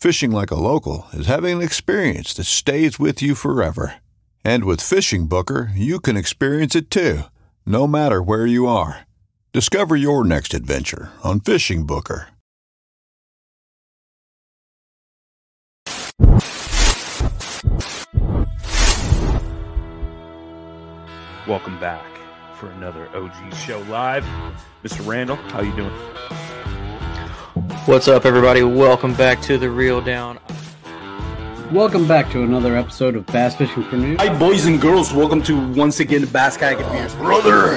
Fishing like a local is having an experience that stays with you forever. And with Fishing Booker, you can experience it too, no matter where you are. Discover your next adventure on Fishing Booker. Welcome back for another OG show live. Mr. Randall, how you doing? What's up, everybody? Welcome back to the Reel Down. Welcome back to another episode of Bass Fishing for Noobs. Hi, boys and girls. Welcome to once again the Bass Kayak Advance. Brother,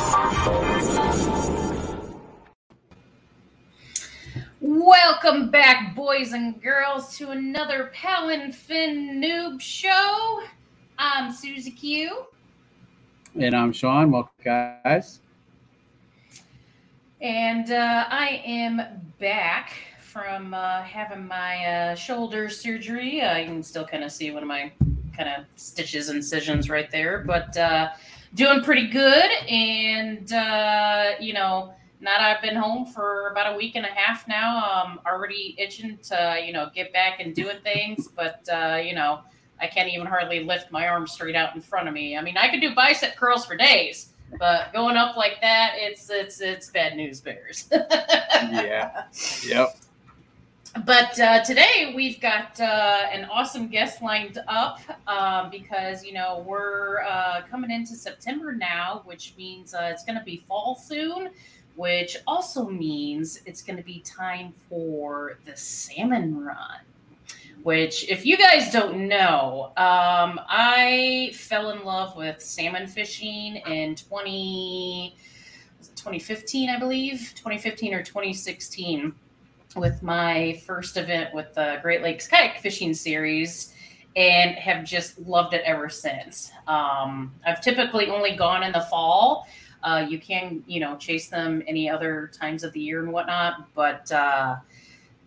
Welcome back, boys and girls, to another Palin Fin Noob Show. I'm Susie Q. And I'm Sean. Welcome, guys. And uh, I am back from uh, having my uh, shoulder surgery. I can still kind of see one of my kind of stitches, incisions right there, but uh, doing pretty good. And, uh, you know, now that I've been home for about a week and a half now, I'm already itching to, you know, get back and doing things. But, uh, you know, I can't even hardly lift my arm straight out in front of me. I mean, I could do bicep curls for days, but going up like that, it's it's it's bad news bears. yeah. Yep. But uh, today we've got uh, an awesome guest lined up um, because you know we're uh, coming into September now, which means uh, it's going to be fall soon, which also means it's going to be time for the salmon run which if you guys don't know um, i fell in love with salmon fishing in 20 2015 i believe? 2015 or 2016 with my first event with the great lakes kayak fishing series and have just loved it ever since. Um, i've typically only gone in the fall uh, you can you know chase them any other times of the year and whatnot but uh,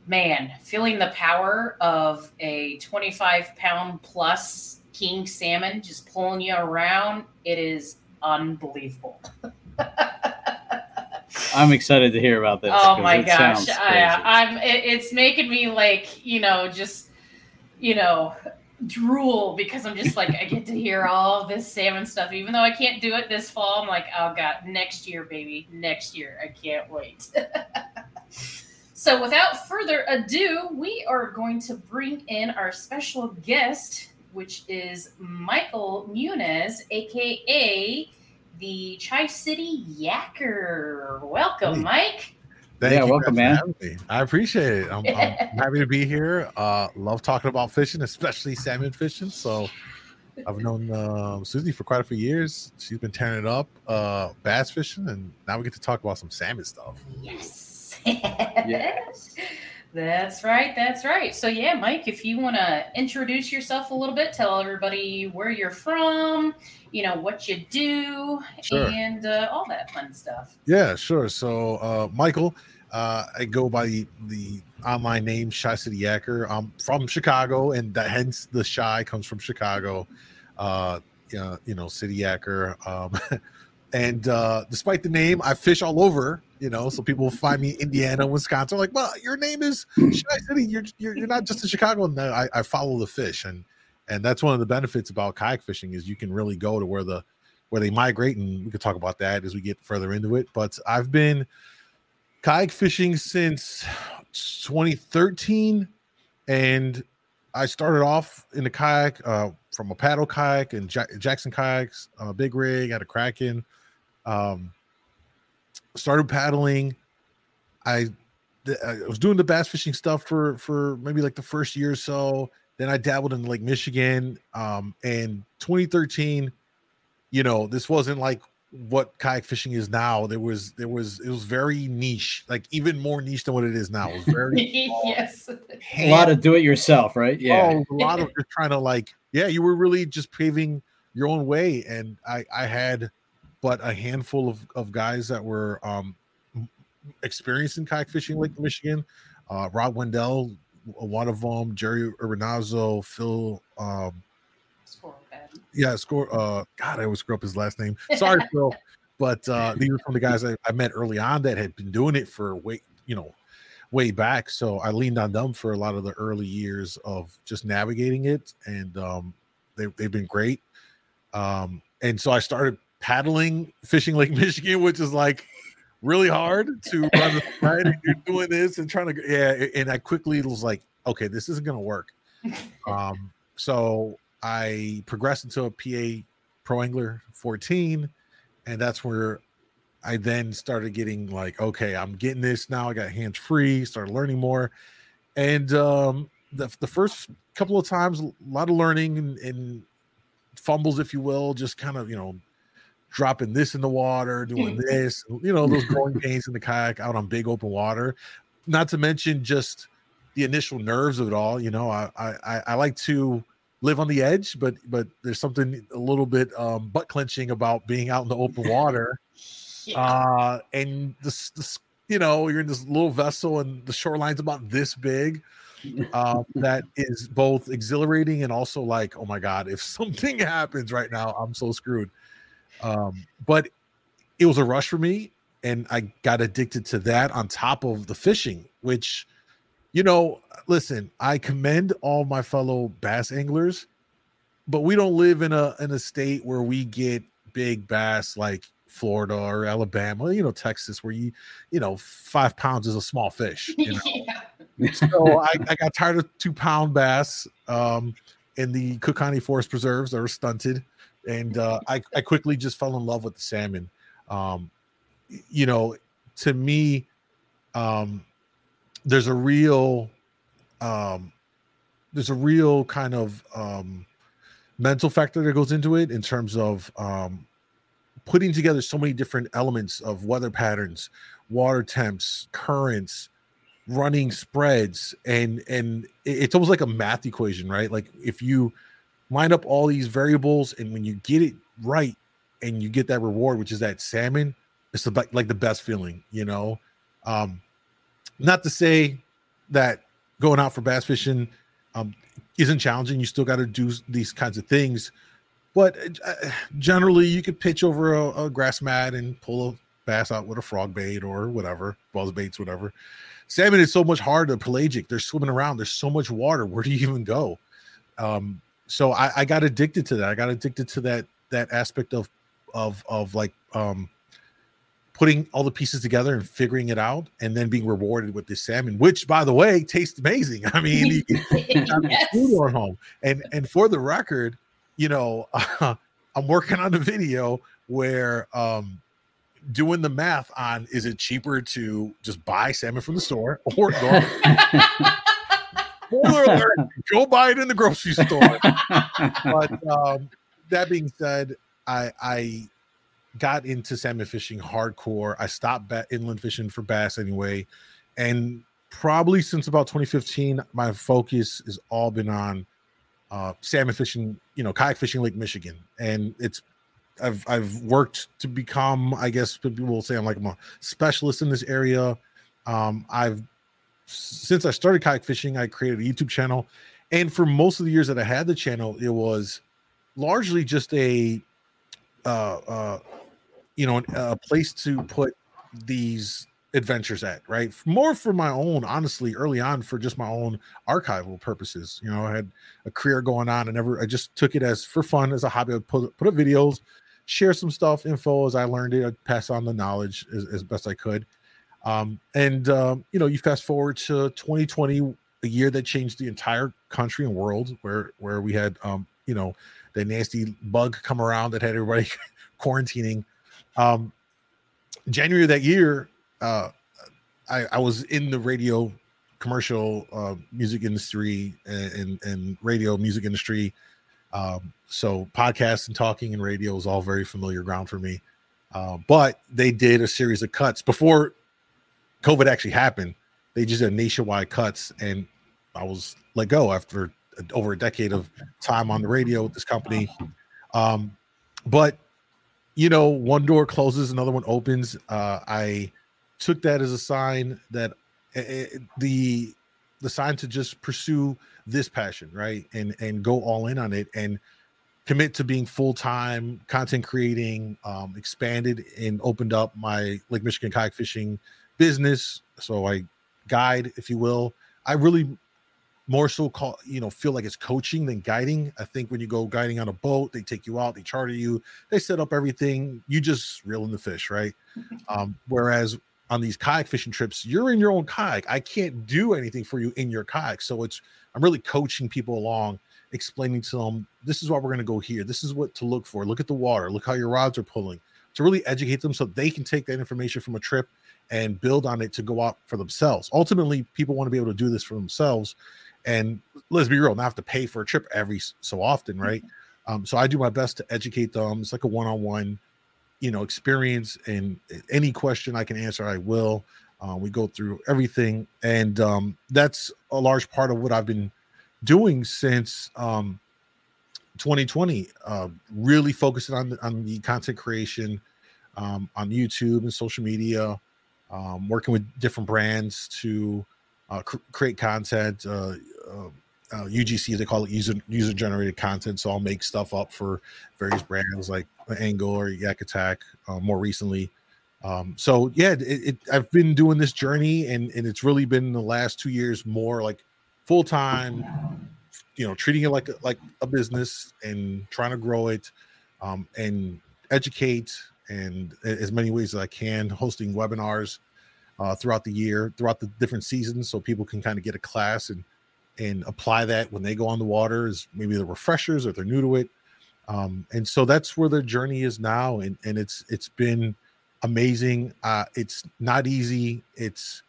man, feeling the power of a 25 pound plus king salmon just pulling you around, it is unbelievable. I'm excited to hear about this. Oh my gosh, I, am it, it's making me like you know just you know drool because I'm just like I get to hear all this salmon stuff, even though I can't do it this fall. I'm like, oh god, next year, baby, next year, I can't wait. So, without further ado, we are going to bring in our special guest, which is Michael Muniz, aka the Tri City Yacker. Welcome, Hey. Mike. Thank Yeah, you welcome, man. I appreciate it. I'm, I'm happy to be here. Uh, love talking about fishing, especially salmon fishing. So I've known um, Susie for quite a few years. She's been tearing it up, uh, bass fishing, and now we get to talk about some salmon stuff. Yes. yes. That's right. That's right. So, yeah, Mike, if you want to introduce yourself a little bit, tell everybody where you're from, you know, what you do, Sure. and uh, all that fun stuff. Yeah, sure. So, uh, Michael, uh, I go by the, the online name ChiCity Yaker. I'm from Chicago, and that hence the Chi comes from Chicago. Uh, you know, City Yaker. Um, and uh, despite the name, I fish all over. You know, so people find me Indiana, Wisconsin. Like, well, your name is Shy City. You're you're, you're not just in Chicago. I, I follow the fish, and and that's one of the benefits about kayak fishing is you can really go to where the where they migrate, and we could talk about that as we get further into it. But I've been kayak fishing since 2013, and I started off in the kayak uh, from a paddle kayak and Ja- Jackson kayaks on a big rig, had a Kraken. Um, started paddling. I th- I was doing the bass fishing stuff for for maybe like the first year or so. Then I dabbled in Lake Michigan. Um, and 2013, you know, this wasn't like what kayak fishing is now. There was there was it was very niche, like even more niche than what it is now. It was very yes. A lot of do it yourself, right? Yeah. Oh, a lot of just trying to like, yeah, you were really just paving your own way. And I, I had but a handful of, of guys that were um experienced in kayak fishing Lake Michigan. Uh Rob Wendell, one of them, Jerry Urbanazo, Phil um yeah, score uh God, I always screw up his last name. Sorry, Phil. But uh these are from the guys I, I met early on that had been doing it for way, you know, way back. So I leaned on them for a lot of the early years of just navigating it, and um, they, they've been great. Um, and so I started paddling, fishing Lake Michigan, which is like really hard to run the side and you're doing this and trying to, yeah. And I quickly was like, okay, this isn't to work. Um, so I progressed into a PA Pro Angler 14, and that's where I then started getting like, okay, I'm getting this now. I got hands free, started learning more. And um, the, the first couple of times, a lot of learning and, and fumbles, if you will, just kind of, you know, dropping this in the water, doing this, you know, those growing pains in the kayak out on big open water. Not to mention just the initial nerves of it all. You know, I I, I like to live on the edge, but but there's something a little bit um, butt clenching about being out in the open water. Uh, and this, this, you know, you're in this little vessel and the shoreline's about this big. Uh, that is both exhilarating and also like, oh my god, if something happens right now, I'm so screwed. Um, but it was a rush for me, and I got addicted to that on top of the fishing, which, you know, listen, I commend all my fellow bass anglers, but we don't live in a in a state where we get big bass like Florida or Alabama, you know, Texas, where you, you know, five pounds is a small fish. You know? so I, I got tired of two pound bass um, in the Cook County Forest Preserves that were stunted, and uh, I, I quickly just fell in love with the salmon. Um, you know, to me, um, there's a real, um, there's a real kind of um, mental factor that goes into it in terms of um, putting together so many different elements of weather patterns, water temps, currents, running spreads, and and it's almost like a math equation, right? Like if you line up all these variables, and when you get it right, and you get that reward, which is that salmon, it's the, like the best feeling, you know. Um, not to say that going out for bass fishing um, isn't challenging. You still got to do these kinds of things, but uh, generally you could pitch over a, a grass mat and pull a bass out with a frog bait or whatever, buzz baits, whatever. Salmon is so much harder. Pelagic, they're swimming around. There's so much water. Where do you even go? Um, so I, I got addicted to that. I got addicted to that that aspect of of of like um putting all the pieces together and figuring it out and then being rewarded with this salmon which by the way tastes amazing. I mean you can Yes. food on home. And and for the record you know i'm working on a video where um doing the math on is it cheaper to just buy salmon from the store or go alert, go buy it in the grocery store. But um, that being said, I I got into salmon fishing hardcore. I stopped ba- inland fishing for bass anyway, and probably since about 2015, my focus has all been on uh, salmon fishing. You know, kayak fishing Lake Michigan, and it's I've I've worked to become. I guess people will say I'm like I'm a specialist in this area. Um, I've since I started kayak fishing, I created a YouTube channel, and for most of the years that I had the channel, it was largely just a uh uh you know a place to put these adventures at right more for my own honestly early on for just my own archival purposes you know i had a career going on and never i just took it as for fun as a hobby i would put, put up videos share some stuff info as i learned it i'd pass on the knowledge as, as best i could um and um you know you fast forward to 2020 a year that changed the entire country and world where where we had um you know the nasty bug come around that had everybody quarantining. Um, January of that year, uh, I, I was in the radio commercial uh, music industry and, and, radio music industry. Um, so podcasts and talking and radio is all very familiar ground for me. Uh, but they did a series of cuts before COVID actually happened. They just did nationwide cuts, and I was let go after over a decade of time on the radio with this company. Um, but you know, one door closes, another one opens. Uh, I took that as a sign that uh, the the sign to just pursue this passion, right, and and go all in on it and commit to being full time content creating. Um, expanded and opened up my Lake Michigan kayak fishing business. So I guide, if you will. I really more so call you know feel like it's coaching than guiding. I think when you go guiding on a boat they take you out they charter you they set up everything you just reel in the fish right? Um, whereas on these kayak fishing trips you're in your own kayak. I can't do anything for you in your kayak. So it's i'm really coaching people along explaining to them this is why we're going to go here. This is what to look for. Look at the water. Look how your rods are pulling. To really educate them so they can take that information from a trip and build on it to go out for themselves. Ultimately people want to be able to do this for themselves and let's be real, not have to pay for a trip every so often, right? Um, so I do my best to educate them. It's like a one-on-one, you know, experience. And any question I can answer, I will. Uh, we go through everything, and um, that's a large part of what I've been doing since um, 2020. Uh, really focusing on the, on the content creation um, on YouTube and social media, um, working with different brands to uh, cr- create content. Uh, uh, uh, UGC, they call it user user generated content. So I'll make stuff up for various brands like Angle or Yak Attack uh, more recently. Um, so yeah, it, it, I've been doing this journey, and and it's really been the last two years more like full time. You know, treating it like a, like a business and trying to grow it, um, and educate and as many ways as I can, hosting webinars uh, throughout the year, throughout the different seasons, so people can kind of get a class and and apply that when they go on the water as maybe the refreshers or they're new to it. Um, and so that's where the journey is now, and and it's it's been amazing. Uh, it's not easy. It's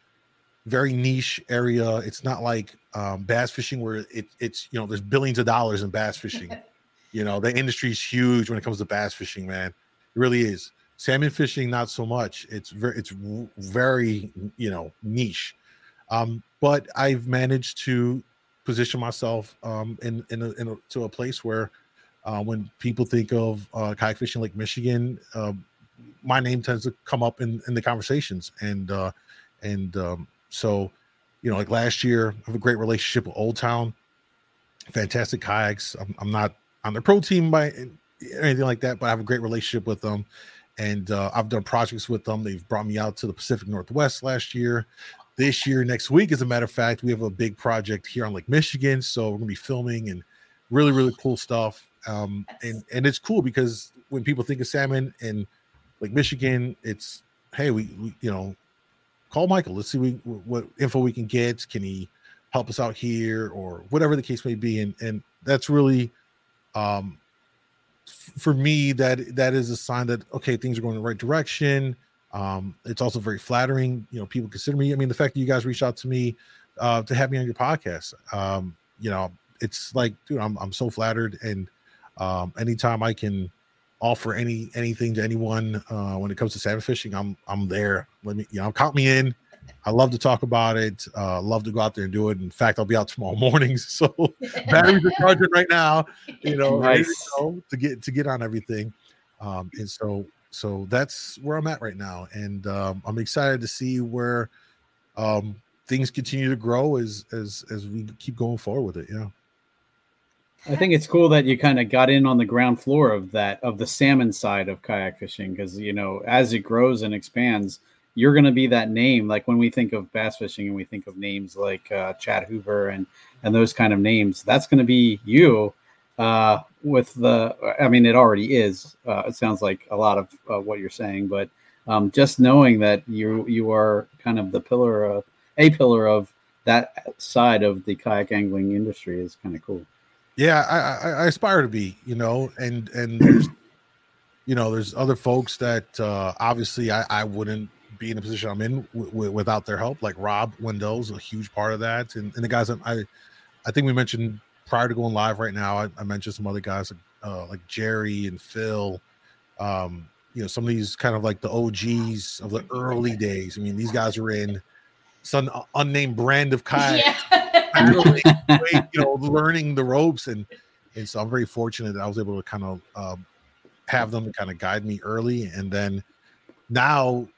very niche area. It's not like um, bass fishing where it, it's you know there's billions of dollars in bass fishing. you know the industry is huge when it comes to bass fishing, man. It really is. Salmon fishing, not so much. It's very it's very you know niche. Um, but I've managed to position myself um, in in, a, in a, to a place where uh, when people think of uh, kayak fishing Lake Michigan, uh, my name tends to come up in, in the conversations, and uh, and um, so you know, like last year, I have a great relationship with Old Town, fantastic kayaks. I'm, I'm not on their pro team by anything like that, but I have a great relationship with them, and uh, I've done projects with them. They've brought me out to the Pacific Northwest last year. This year, next week, as a matter of fact, we have a big project here on Lake Michigan, so we're gonna be filming and really, really cool stuff. Um, and and it's cool because when people think of salmon and Lake Michigan, it's hey, we, we you know, call Michael. Let's see we, what info we can get. Can he help us out here or whatever the case may be? And and that's really, um, for me that that is a sign that okay, things are going in the right direction. Um, it's also very flattering. You know, people consider me. I mean, the fact that you guys reached out to me uh, to have me on your podcast, um, you know, it's like, dude, I'm I'm so flattered. And um, anytime I can offer any anything to anyone uh, when it comes to salmon fishing, I'm I'm there. Let me, you know, count me in. I love to talk about it. Uh, love to go out there and do it. In fact, I'll be out tomorrow mornings, so batteries are charging right now. You know, ready to, go to get to get on everything. Um, and so so that's where I'm at right now, and um, I'm excited to see where um, things continue to grow as as as we keep going forward with it. Yeah. I think it's cool that you kind of got in on the ground floor of that of the salmon side of kayak fishing because you know as it grows and expands, you're going to be that name. Like when we think of bass fishing and we think of names like uh, Chad Hoover and and those kind of names, that's going to be you. Uh, with the, I mean, it already is. Uh, it sounds like a lot of uh, what you're saying, but um, just knowing that you you are kind of the pillar of a pillar of that side of the kayak angling industry is kind of cool. yeah I, I i aspire to be you know and and there's you know there's other folks that uh obviously i i wouldn't be in the position i'm in w- w- without their help like rob wendell's a huge part of that. And, and the guys that i i think we mentioned prior to going live right now i, I mentioned some other guys uh like jerry and phil. Um you know some of these kind of like the og's of the early days. I mean these guys are in some unnamed brand of kayak literally, you know, learning the ropes. And and so I'm very fortunate that I was able to kind of um, have them kind of guide me early, and then now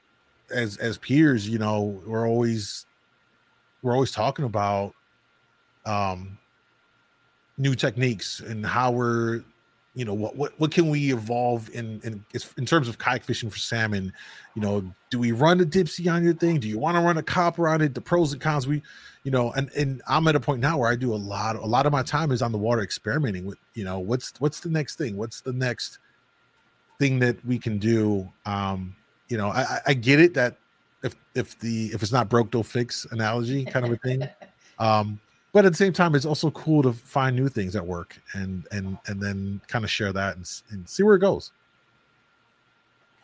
as as peers, you know, we're always we're always talking about um new techniques and how we're you know what what what can we evolve in in in terms of kayak fishing for salmon? You know do we run a dipsy on your thing? Do you want to run a copper on it? The pros and cons we you know and and i'm at a point now where i do a lot a lot of my time is on the water experimenting with you know what's what's the next thing? What's the next thing that we can do? Um you know i I- i get it that if if the if it's not broke don't fix analogy kind of a thing um but at the same time it's also cool to find new things at work and and and then kind of share that and, and see where it goes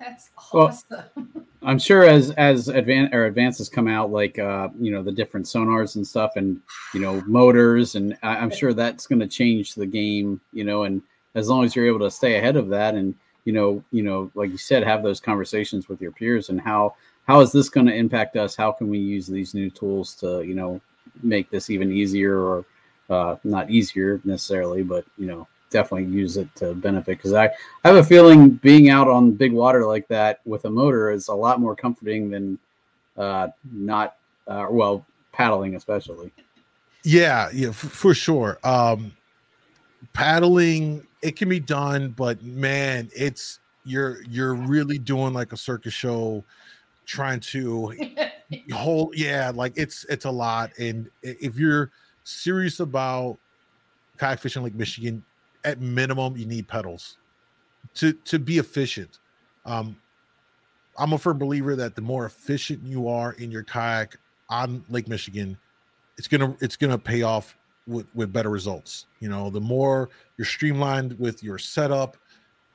That's Well, awesome. I'm sure as as advan- or advances come out, like uh, you know the different sonars and stuff, and you know motors, and I- I'm sure that's going to change the game. You know, and as long as you're able to stay ahead of that, and you know, you know, like you said, have those conversations with your peers, and how how is this going to impact us? How can we use these new tools to you know make this even easier, or uh, not easier necessarily, but you know definitely use it to benefit? Because I, I have a feeling being out on big water like that with a motor is a lot more comforting than uh, not uh, well paddling especially. Yeah yeah f- for sure. Um paddling it can be done but man it's you're you're really doing like a circus show trying to hold yeah like it's it's a lot. And if you're serious about kayak fishing lake michigan at minimum you need pedals to to be efficient. Um i'm a firm believer that the more efficient you are in your kayak on lake michigan it's gonna it's gonna pay off with with better results. You know the more you're streamlined with your setup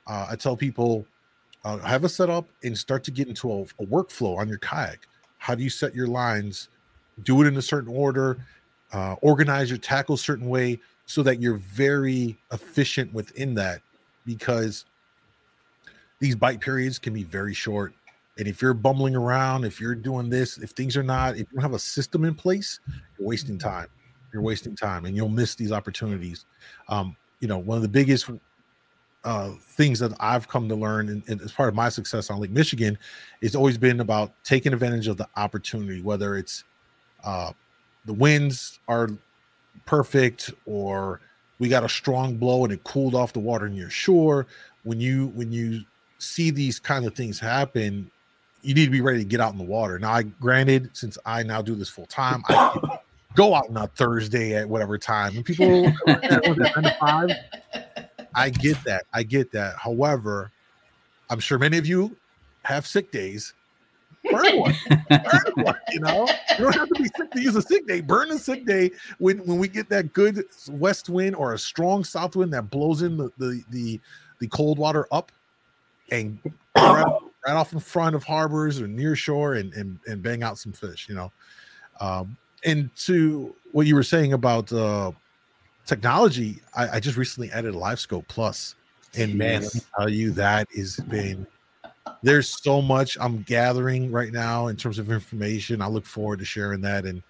uh, i tell people uh, have a setup and start to get into a, a workflow on your kayak. How do you set your lines? Do it in a certain order. Uh, organize your tackle a certain way so that you're very efficient within that because these bite periods can be very short. And if you're bumbling around if you're doing this if things are not if you don't have a system in place you're wasting time you're wasting time and you'll miss these opportunities. Um you know one of the biggest uh things that i've come to learn and, and as part of my success on lake michigan it's always been about taking advantage of the opportunity whether it's uh the winds are perfect or we got a strong blow and it cooled off the water near shore. When you when you see these kind of things happen you need to be ready to get out in the water. Now i granted since i now do this full time i go out on a thursday at whatever time and people five, i get that i get that however i'm sure many of you have sick days burn one. burn one. You know, you don't have to be sick to use a sick day. Burn a sick day when when we get that good west wind or a strong south wind that blows in the the the, the cold water up and right, right off in front of harbors or near shore and and, and bang out some fish. You know, um, and to what you were saying about uh, technology, I, I just recently added Live Scope Plus, and man, let me tell you that has been there's so much I'm gathering right now in terms of information. I look forward to sharing that and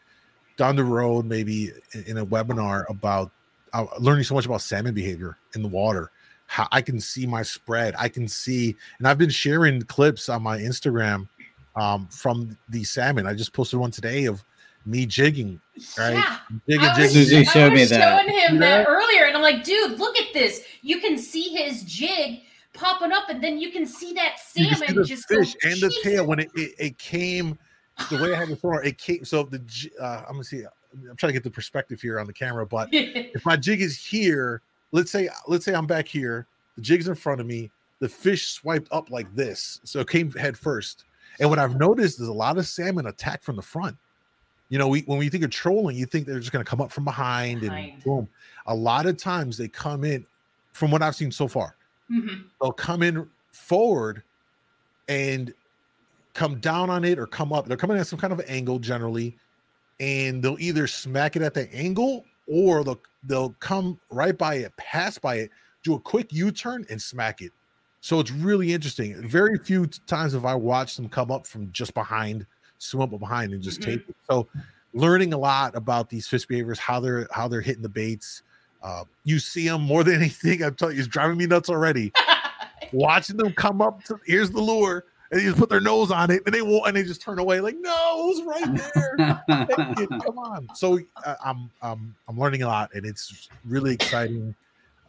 down the road, maybe in, in a webinar about uh, learning so much about salmon behavior in the water. How I can see my spread, I can see, and I've been sharing clips on my Instagram um, from the salmon. I just posted one today of me jigging, right? Yeah. Jigging, I was, jigging. I was showing him that earlier, and I'm like, dude, look at this. You can see his jig popping up, and then you can see that You can see salmon the just fish go, and the tail when it, it, it came the way I had it before. It came so the uh, I'm gonna see. I'm trying to get the perspective here on the camera, but if my jig is here, let's say let's say I'm back here, the jig's in front of me, the fish swiped up like this, so it came head first. And what I've noticed is a lot of salmon attack from the front. You know, we, when we think of trolling, you think they're just going to come up from behind, and boom. A lot of times they come in, from what I've seen so far, Mhm. they'll come in forward and come down on it or come up. They're coming at some kind of angle generally, and they'll either smack it at the angle or they'll they'll come right by it, pass by it, do a quick U-turn and smack it. So it's really interesting. Very few times have I watched them come up from just behind, swim up behind, and just take it. So learning a lot about these fish behaviors, how they're how they're hitting the baits. Uh, you see them more than anything. I'm telling you, it's driving me nuts already. Watching them come up to here's the lure, and they just put their nose on it, and they won't, and they just turn away like, no, it was right there. Come on. So uh, I'm I'm I'm learning a lot, and it's really exciting.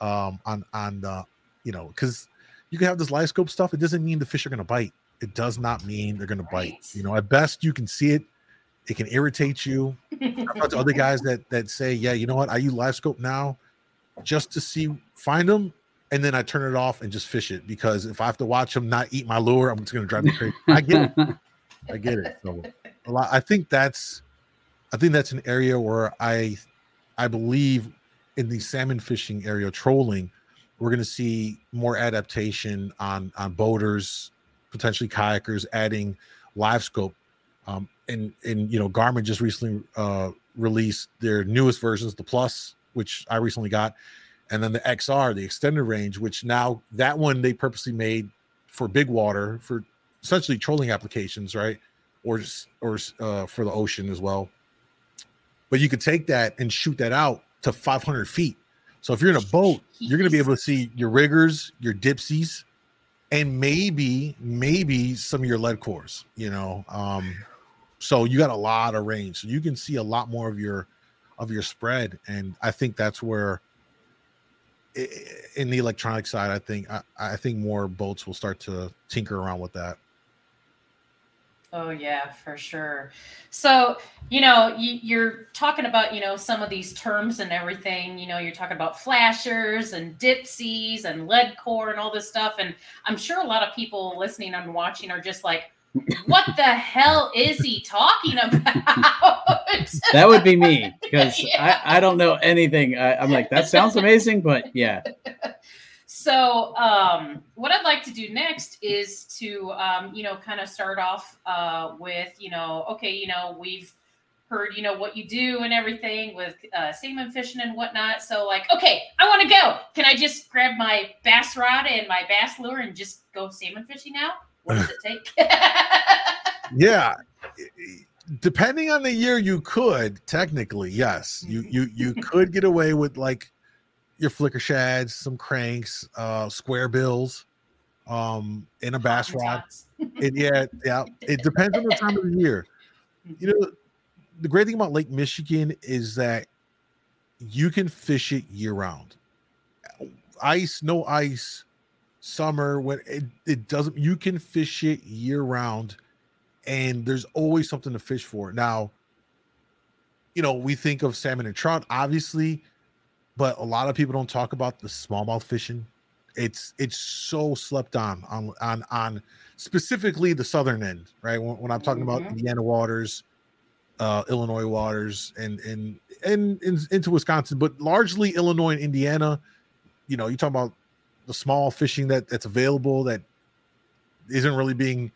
Um, on on the you know because you can have this live scope stuff. It doesn't mean the fish are going to bite. It does not mean they're going to bite. You know, at best you can see it. It can irritate you. I've talked to other guys that that say, yeah, you know what? I use live scope now just to see find them, and then I turn it off and just fish it because if I have to watch them not eat my lure, I'm just going to drive me crazy. I get it. I get it. So a lot. I think that's, I think that's an area where I, I believe in the salmon fishing area, trolling, we're going to see more adaptation on on boaters, potentially kayakers, adding live scope. Um, and and you know, Garmin just recently uh, released their newest versions, the Plus, which I recently got, and then the XR, the extended range, which now that one they purposely made for big water for essentially trolling applications, right? Or or uh, for the ocean as well. But you could take that and shoot that out to 500 feet. So if you're in a boat, you're going to be able to see your riggers, your dipsies, and maybe maybe some of your lead cores. You know, um, so you got a lot of range, so you can see a lot more of your of your spread, and I think that's where in the electronic side, I think I, I think more boats will start to tinker around with that. Oh yeah, for sure. So you know, you, you're talking about you know some of these terms and everything. You know, you're talking about flashers and dipsies and lead core and all this stuff. And I'm sure a lot of people listening and watching are just like, "What the hell is he talking about?" that would be me because I, I don't know anything. I, I'm like, that sounds amazing, but yeah. So, um, what I'd like to do next is to, um, you know, kind of start off uh, with, you know, okay, you know, we've heard, you know, what you do and everything with uh, salmon fishing and whatnot. So, like, okay, I want to go. Can I just grab my bass rod and my bass lure and just go salmon fishing now? What does it take? yeah depending on the year you could technically yes you you you could get away with like your flicker shads some cranks uh square bills um in a bass rod it, yeah yeah it depends on the time of the year. You know the great thing about lake michigan is that you can fish it year round ice no ice summer when it, it doesn't you can fish it year round and there's always something to fish for. Now you know we think of salmon and trout obviously but a lot of people don't talk about the smallmouth fishing it's it's so slept on on on on specifically the southern end, right? When, when I'm talking about Mhm. Indiana waters, uh, Illinois waters, and and and, and into Wisconsin, but largely Illinois and Indiana. You know, you talk about the small fishing that that's available that isn't really being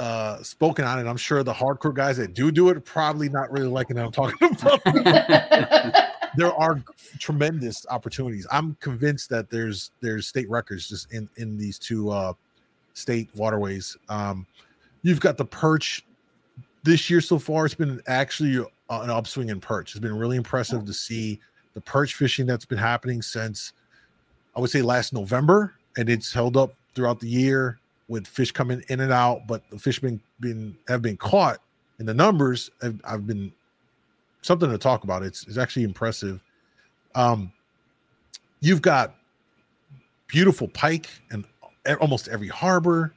uh spoken on, and I'm sure the hardcore guys that do do it are probably not really liking what I'm talking about. there are tremendous opportunities. I'm convinced that there's there's state records just in in these two uh state waterways. Um you've got the perch this year so far it's been actually uh, an upswing in perch. It's been really impressive to see the perch fishing that's been happening since I would say last November and it's held up throughout the year with fish coming in and out, but the fish been been have been caught and the numbers have, have been something to talk about. It's it's actually impressive. Um, you've got beautiful pike and almost every harbor.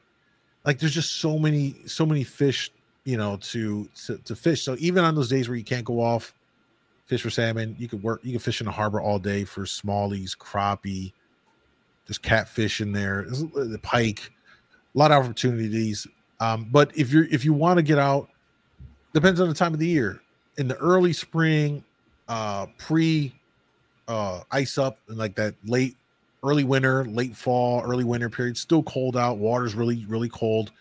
Like there's just so many so many fish, you know, to to, to fish. So even on those days where you can't go off, fish for salmon, you could work. You can fish in the harbor all day for smallies, crappie. There's catfish in there. There's the pike. A lot of opportunities. Um, but if you're if you want to get out, depends on the time of the year in the early spring, uh, pre uh, ice up, and like that late, early winter, late fall, early winter period, still cold out. Water's really, really cold.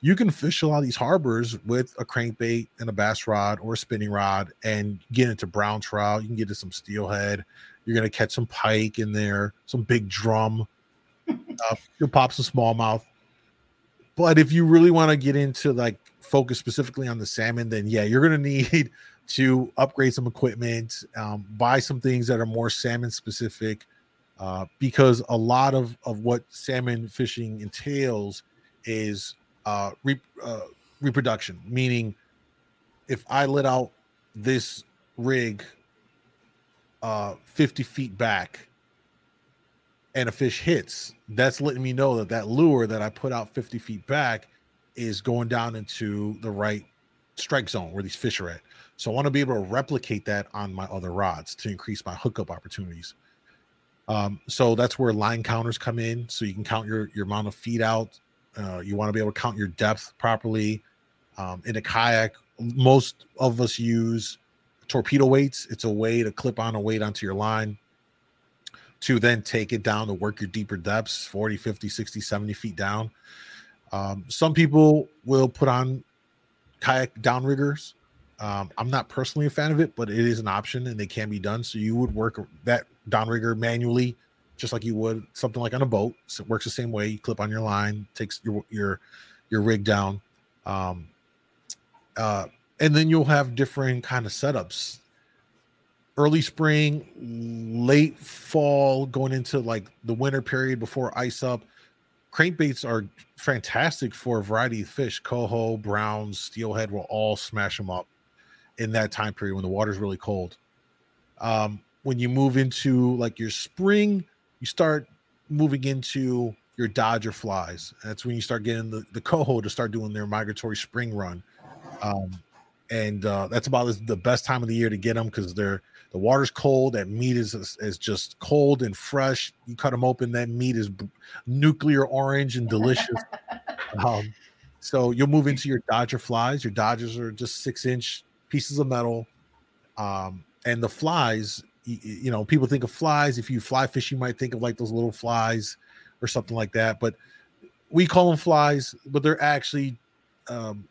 You can fish a lot of these harbors with a crankbait and a bass rod or a spinning rod and get into brown trout. You can get into some steelhead. You're going to catch some pike in there, some big drum. Uh, you'll pop some smallmouth. But if you really want to get into like focus specifically on the salmon, then yeah, you're going to need to upgrade some equipment, um, buy some things that are more salmon specific, uh, because a lot of of what salmon fishing entails is uh, re- uh, reproduction. Meaning, if I let out this rig uh, 50 feet back and a fish hits, that's letting me know that that lure that I put out 50 feet back is going down into the right strike zone where these fish are at. So I want to be able to replicate that on my other rods to increase my hookup opportunities. Um, so that's where line counters come in. So you can count your your amount of feet out. Uh, you want to be able to count your depth properly. Um, in a kayak, most of us use torpedo weights. It's a way to clip on a weight onto your line to then take it down to work your deeper depths 40 50 60 70 feet down um, some people will put on kayak downriggers. Um, i'm not personally a fan of it but it is an option and they can be done. So you would work that downrigger manually just like you would something like on a boat. So it works the same way. You clip on your line takes your your your rig down. Um, uh, and then you'll have different kind of setups. Early spring, late fall, going into like the winter period before ice up. Crankbaits are fantastic for a variety of fish. Coho, browns, steelhead will all smash them up in that time period when the water's really cold. Um, when you move into like your spring, you start moving into your Dodger flies. That's when you start getting the, the coho to start doing their migratory spring run. Um, and uh, that's about the best time of the year to get them because they're the water's cold. That meat is is just cold and fresh. You cut them open, that meat is nuclear orange and delicious. um, so you'll move into your Dodger flies. Your Dodgers are just six inch pieces of metal, um, and the flies. You, you know, people think of flies. If you fly fish, you might think of like those little flies or something like that. But we call them flies, but they're actually um,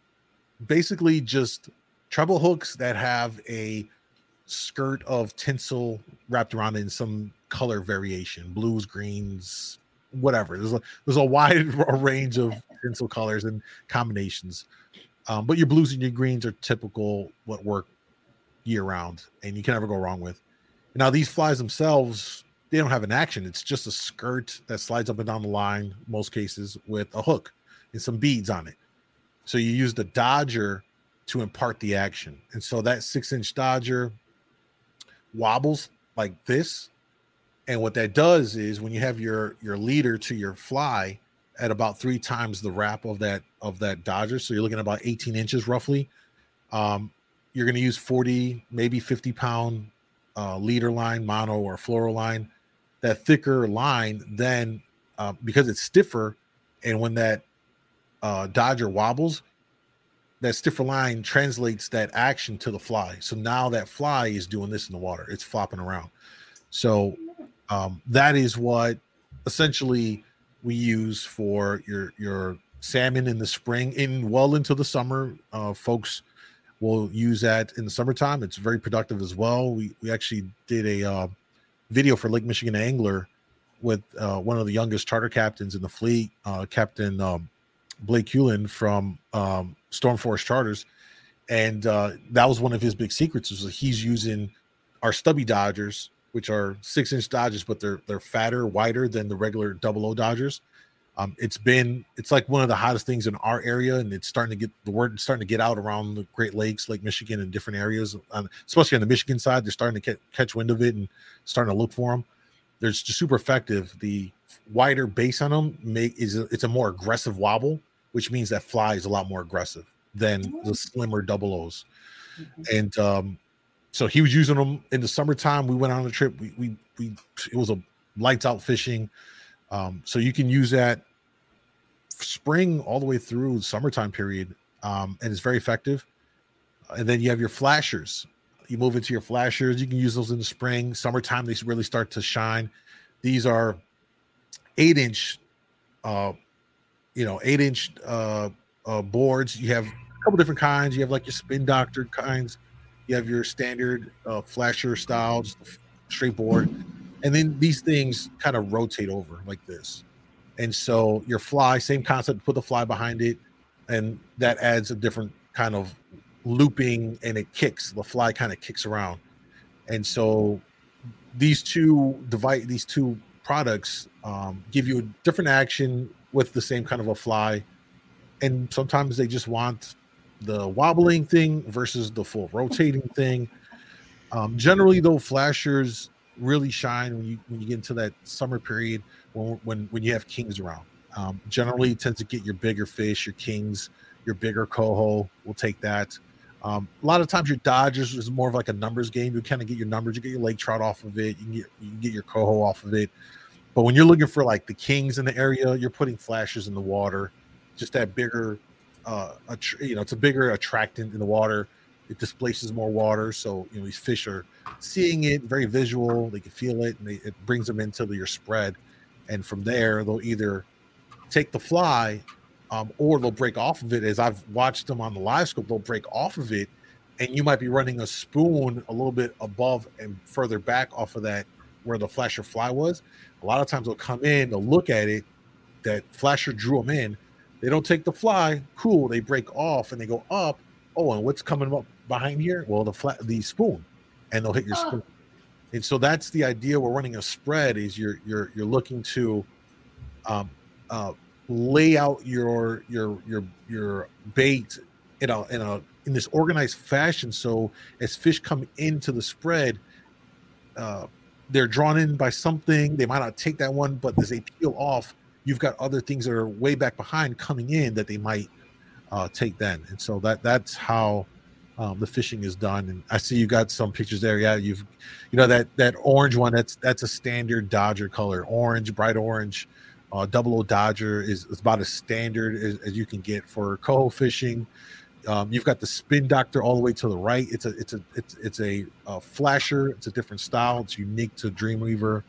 basically just treble hooks that have a skirt of tinsel wrapped around it in some color variation blues greens whatever. There's a there's a wide range of tinsel colors and combinations. Um, but your blues and your greens are typical what work year round and you can never go wrong with. Now these flies themselves they don't have an action. It's just a skirt that slides up and down the line most cases with a hook and some beads on it. So you use the dodger to impart the action. And so that six inch dodger wobbles like this. And what that does is when you have your your leader to your fly at about three times the wrap of that of that dodger, so you're looking at about 18 inches roughly. Um, you're going to use 40, maybe 50 pound uh, leader line, mono or fluoro line. that thicker line, then uh, because it's stiffer, and when that uh, dodger wobbles, that stiffer line translates that action to the fly. So now that fly is doing this in the water; it's flopping around. So um, that is what essentially we use for your your salmon in the spring in well into the summer uh, folks will use that in the summertime it's very productive as well we we actually did a uh, video for lake michigan angler with uh, one of the youngest charter captains in the fleet uh, captain um, blake hewlin from um, storm force charters and uh, that was one of his big secrets that he's using our stubby dodgers which are six inch dodgers but they're they're fatter wider than the regular double o dodgers um, it's been it's like one of the hottest things in our area, and it's starting to get the word starting to get out around the Great Lakes, Lake Michigan, and different areas. Um, especially on the Michigan side, they're starting to catch wind of it and starting to look for them. They're just super effective. The wider base on them make is a, it's a more aggressive wobble, which means that fly is a lot more aggressive than the slimmer double O's. Mm-hmm. And um, so he was using them in the summertime. We went on a trip. We we, we it was a lights out fishing. Um, so you can use that spring all the way through summertime period, um, and it's very effective. And then you have your flashers. You move into your flashers. You can use those in the spring, summertime. They really start to shine. These are eight inch, uh, you know, eight inch uh, uh, boards. You have a couple different kinds. You have like your spin doctor kinds. You have your standard uh, flasher styles, straight board, and then these things kind of rotate over like this. And so your fly, same concept, put the fly behind it, and that adds a different kind of looping and it kicks. The fly kind of kicks around. And so these two device, these two products um, give you a different action with the same kind of a fly. And sometimes they just want the wobbling thing versus the full rotating thing. Um, generally, though, flashers really shine when you when you get into that summer period when when when you have kings around. Um, generally, it tends to get your bigger fish, your kings, your bigger coho. We'll take that. Um, a lot of times, your Dodgers is more of like a numbers game. You kind of get your numbers, you get your lake trout off of it, you can get you can get your coho off of it. But when you're looking for like the kings in the area, you're putting flashes in the water, just that bigger, uh, you know, it's a bigger attractant in the water. It displaces more water, so you know these fish are seeing it, very visual. They can feel it, and they, it brings them into your spread and from there they'll either take the fly um, or they'll break off of it. As I've watched them on the live scope, they'll break off of it, and you might be running a spoon a little bit above and further back off of that where the flasher fly was. A lot of times they'll come in, they'll look at it, that flasher drew them in. They don't take the fly, cool. They break off and they go up. Oh, and what's coming up behind here? Well, the flat the spoon, and they'll hit your oh. spoon. And so that's the idea. We're running a spread. Is you're you're you're looking to um, uh, lay out your your your your bait in a in a in this organized fashion. So as fish come into the spread, uh, they're drawn in by something. They might not take that one, but as they peel off, you've got other things that are way back behind coming in that they might uh, take then. And so that that's how um, the fishing is done. And I see you got some pictures there. Yeah, you've, you know, that that orange one. That's that's a standard Dodger color, orange, bright orange. Uh, double O Dodger is, is about as standard as, as, you can get for coho fishing. Um, you've got the Spin Doctor all the way to the right. It's a it's a it's it's a, a flasher. It's a different style. It's unique to Dreamweaver.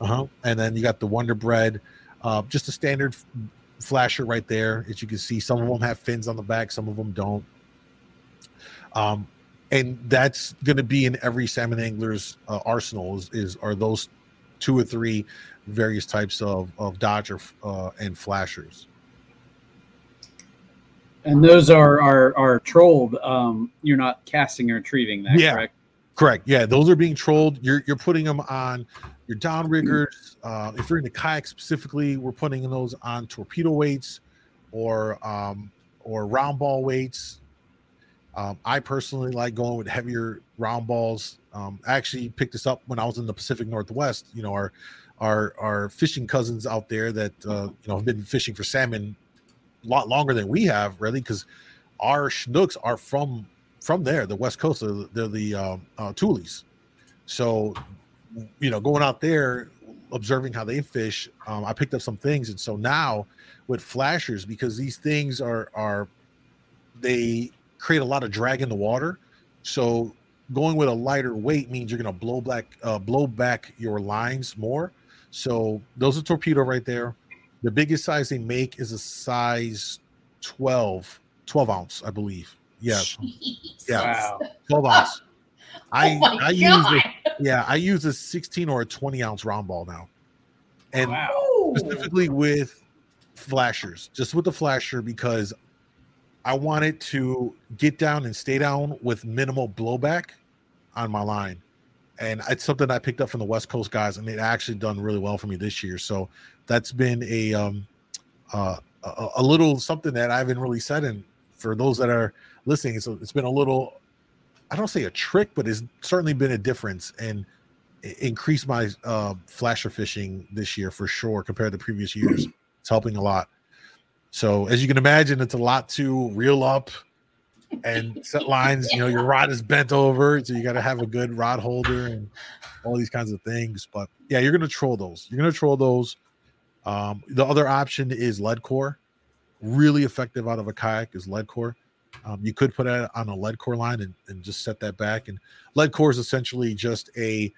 Uh-huh. And then you got the Wonder Bread, uh, just a standard flasher right there. As you can see, some of them have fins on the back, some of them don't. Um, and that's going to be in every salmon angler's uh, arsenal is, is, are those two or three various types of, of dodger uh, and flashers and those are are, are trolled um, you're not casting or retrieving that yeah. correct correct yeah those are being trolled you're you're putting them on your downriggers uh, if you're in the kayak specifically we're putting those on torpedo weights or um, or round ball weights um, I personally like going with heavier round balls. Um, I actually picked this up when I was in the Pacific Northwest. You know, our our our fishing cousins out there that uh, you know have been fishing for salmon lot longer than we have, really, because our Chinooks are from from there, the West Coast. They're, they're the um, uh, Tules. So, you know, going out there, observing how they fish, um, I picked up some things, and so now with flashers, because these things are are they create a lot of drag in the water, so going with a lighter weight means you're going to blow back uh, blow back your lines more. So those are torpedo right there. The biggest size they make is a size 12, 12 ounce, I believe. Yeah, Jeez. yeah, Wow. 12 ounce. Oh I Oh my I use a, yeah I use a 16 or a 20 ounce round ball now, and Ooh. specifically with flashers, just with the flasher because I want it to get down and stay down with minimal blowback on my line. And it's something I picked up from the West Coast guys, and it actually done really well for me this year. So that's been a um uh, a, a little something that I haven't really said. And for those that are listening, it's, it's been a little I don't say a trick, but it's certainly been a difference and increased my uh, flasher fishing this year for sure compared to previous years. It's helping a lot. So as you can imagine, it's a lot to reel up and set lines. You know, your rod is bent over, so you got to have a good rod holder and all these kinds of things. But yeah, you're gonna troll those. You're gonna troll those. Um, the other option is lead core. Really effective out of a kayak is lead core. Um, you could put it on a lead core line and, and just set that back. And lead core is essentially just a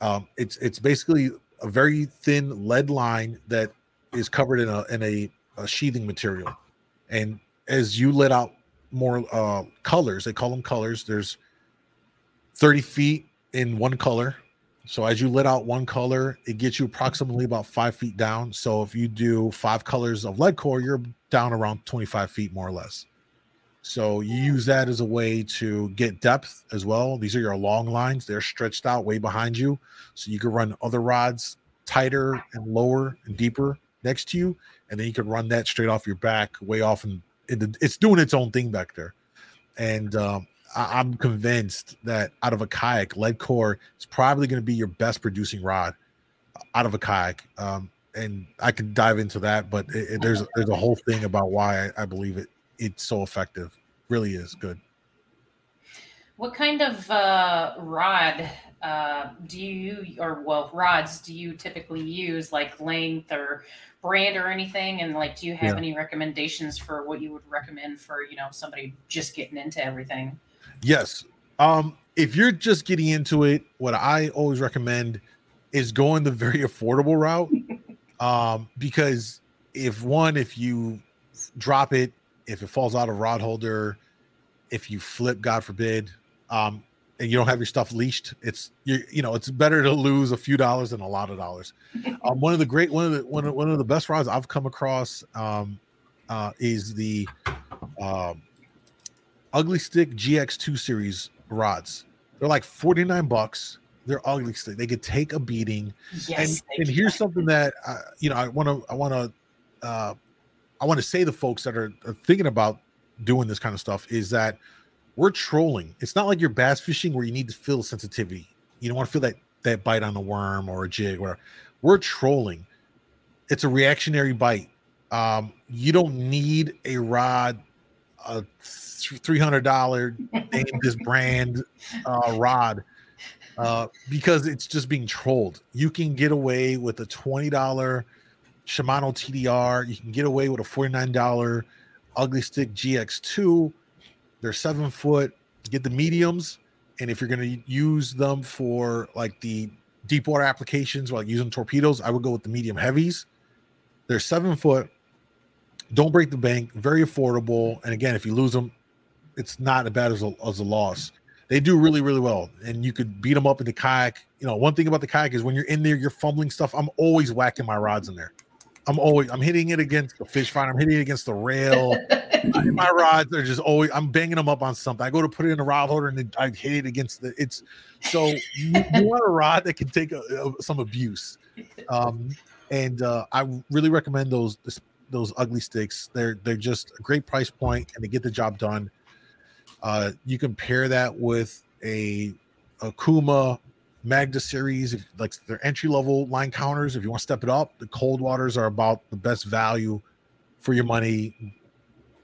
um, it's it's basically a very thin lead line that is covered in a in a, a sheathing material. And as you let out more uh, colors, they call them colors. There's 30 feet in one color. So as you let out one color, it gets you approximately about five feet down. So if you do five colors of lead core, you're down around 25 feet more or less. So you use that as a way to get depth as well. These are your long lines; they're stretched out way behind you, so you can run other rods tighter and lower and deeper next to you, and then you can run that straight off your back, way off, and it's doing its own thing back there. And um, I, I'm convinced that out of a kayak, lead core is probably going to be your best producing rod out of a kayak. Um, and I can dive into that, but it, it- there's there's a whole thing about why I, I believe it it's so effective. Really is good. What kind of uh, rod uh, do you, or well, rods do you typically use, like length or brand or anything? And like, do you have Yeah. any recommendations for what you would recommend for you know somebody just getting into everything? Yes. Um, if you're just getting into it, what I always recommend is going the very affordable route. um, because if one, if you drop it, if it falls out of rod holder, if you flip, God forbid, um, and you don't have your stuff leashed, it's you you know it's better to lose a few dollars than a lot of dollars. um, one of the great one of the one of, one of the best rods I've come across um, uh, is the um, Ugly Stik GX2 series rods. They're like 49 bucks. They're ugly stick. They could take a beating. Yes, and, and here's something that uh, you know I want to I want to uh, I want to say to folks that are, are thinking about doing this kind of stuff is that we're trolling. It's not like you're bass fishing where you need to feel sensitivity. You don't want to feel that that bite on a worm or a jig or. We're trolling. It's a reactionary bite. Um, you don't need a rod, a three hundred dollar name this brand uh, rod uh, because it's just being trolled. You can get away with a twenty dollar Shimano TDR. You can get away with a forty nine dollar Ugly Stik GX2. They're seven foot. Get the mediums, and if you're going to use them for like the deep water applications, like using torpedoes, I would go with the medium heavies. They're seven foot. Don't break the bank. Very affordable. And again, if you lose them, it's not as bad as a, as a loss. They do really really well. And you could beat them up in the kayak. You know one thing about the kayak is when you're in there you're fumbling stuff i'm always whacking my rods in there. I'm always i'm hitting it against the fish finder. I'm hitting it against the rail. My rods are just always i'm banging them up on something. I go to put it in the rod holder and then i hit it against the it's so you, you want a rod that can take a, a- some abuse. Um and uh i really recommend those those ugly sticks they're they're just a great price point and they get the job done uh, you can pair that with a, Kuma Magda series, if, like their entry level line counters. If you want to step it up, the cold waters are about the best value for your money.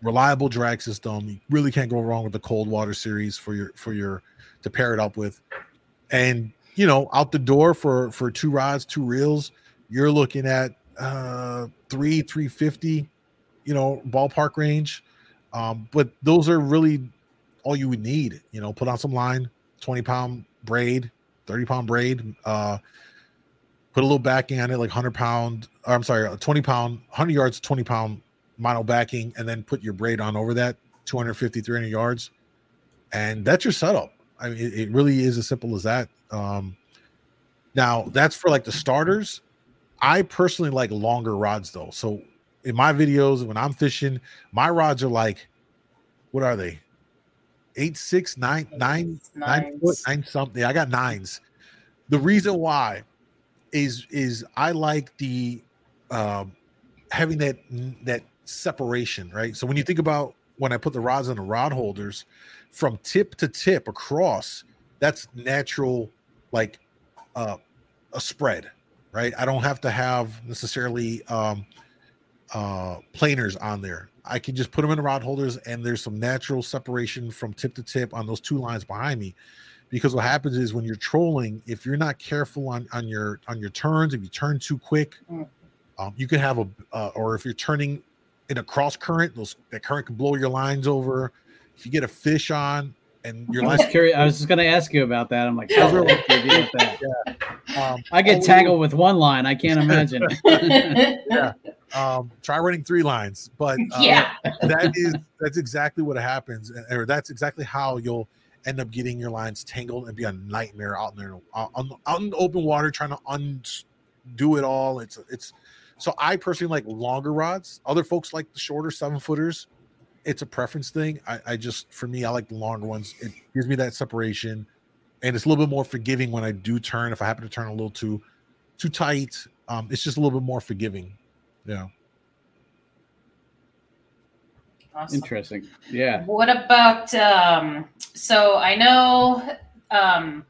Reliable drag system. You really can't go wrong with the cold water series for your for your to pair it up with. And you know, out the door for for two rods, two reels, you're looking at uh three, three fifty, you know, ballpark range. Um, but those are really all you would need. You know, put on some line, 20 pound braid, 30 pound braid, uh, put a little backing on it, like 100 pound, or I'm sorry, 20 pound, 100 yards, 20 pound mono backing, and then put your braid on over that 250, 300 yards. And that's your setup. I mean, it, it really is as simple as that. Um, now, that's for like the starters. I personally like longer rods though. So in my videos, when I'm fishing, my rods are like, what are they? Eight, six, nine, nine, nine foot, nine something. I got nines. The reason why is is I like the um having that that separation, right? So when you think about when I put the rods on the rod holders from tip to tip across, that's natural, like uh, a spread, right? I don't have to have necessarily um, uh, planers on there. I can just put them in the rod holders, and there's some natural separation from tip to tip on those two lines behind me. Because what happens is when you're trolling, if you're not careful on on your on your turns, if you turn too quick, um, you can have a uh, or if you're turning in a cross current, those that current can blow your lines over. If you get a fish on and your I line, was curious. I was just going to ask you about that. I'm like, Yeah. how would you deal um, I get tangled with one line. I can't imagine. yeah. Um, try running three lines, but uh, Yeah. that is that's exactly what happens, or that's exactly how you'll end up getting your lines tangled and be a nightmare out there out on, out in the open water trying to undo it all. It's it's so I personally like longer rods. Other folks like the shorter seven footers. It's a preference thing. I, I just for me, I like the longer ones. It gives me that separation, and it's a little bit more forgiving when I do turn. If I happen to turn a little too too tight, um, it's just a little bit more forgiving. Yeah. Awesome. Interesting. Yeah. What about um so I know um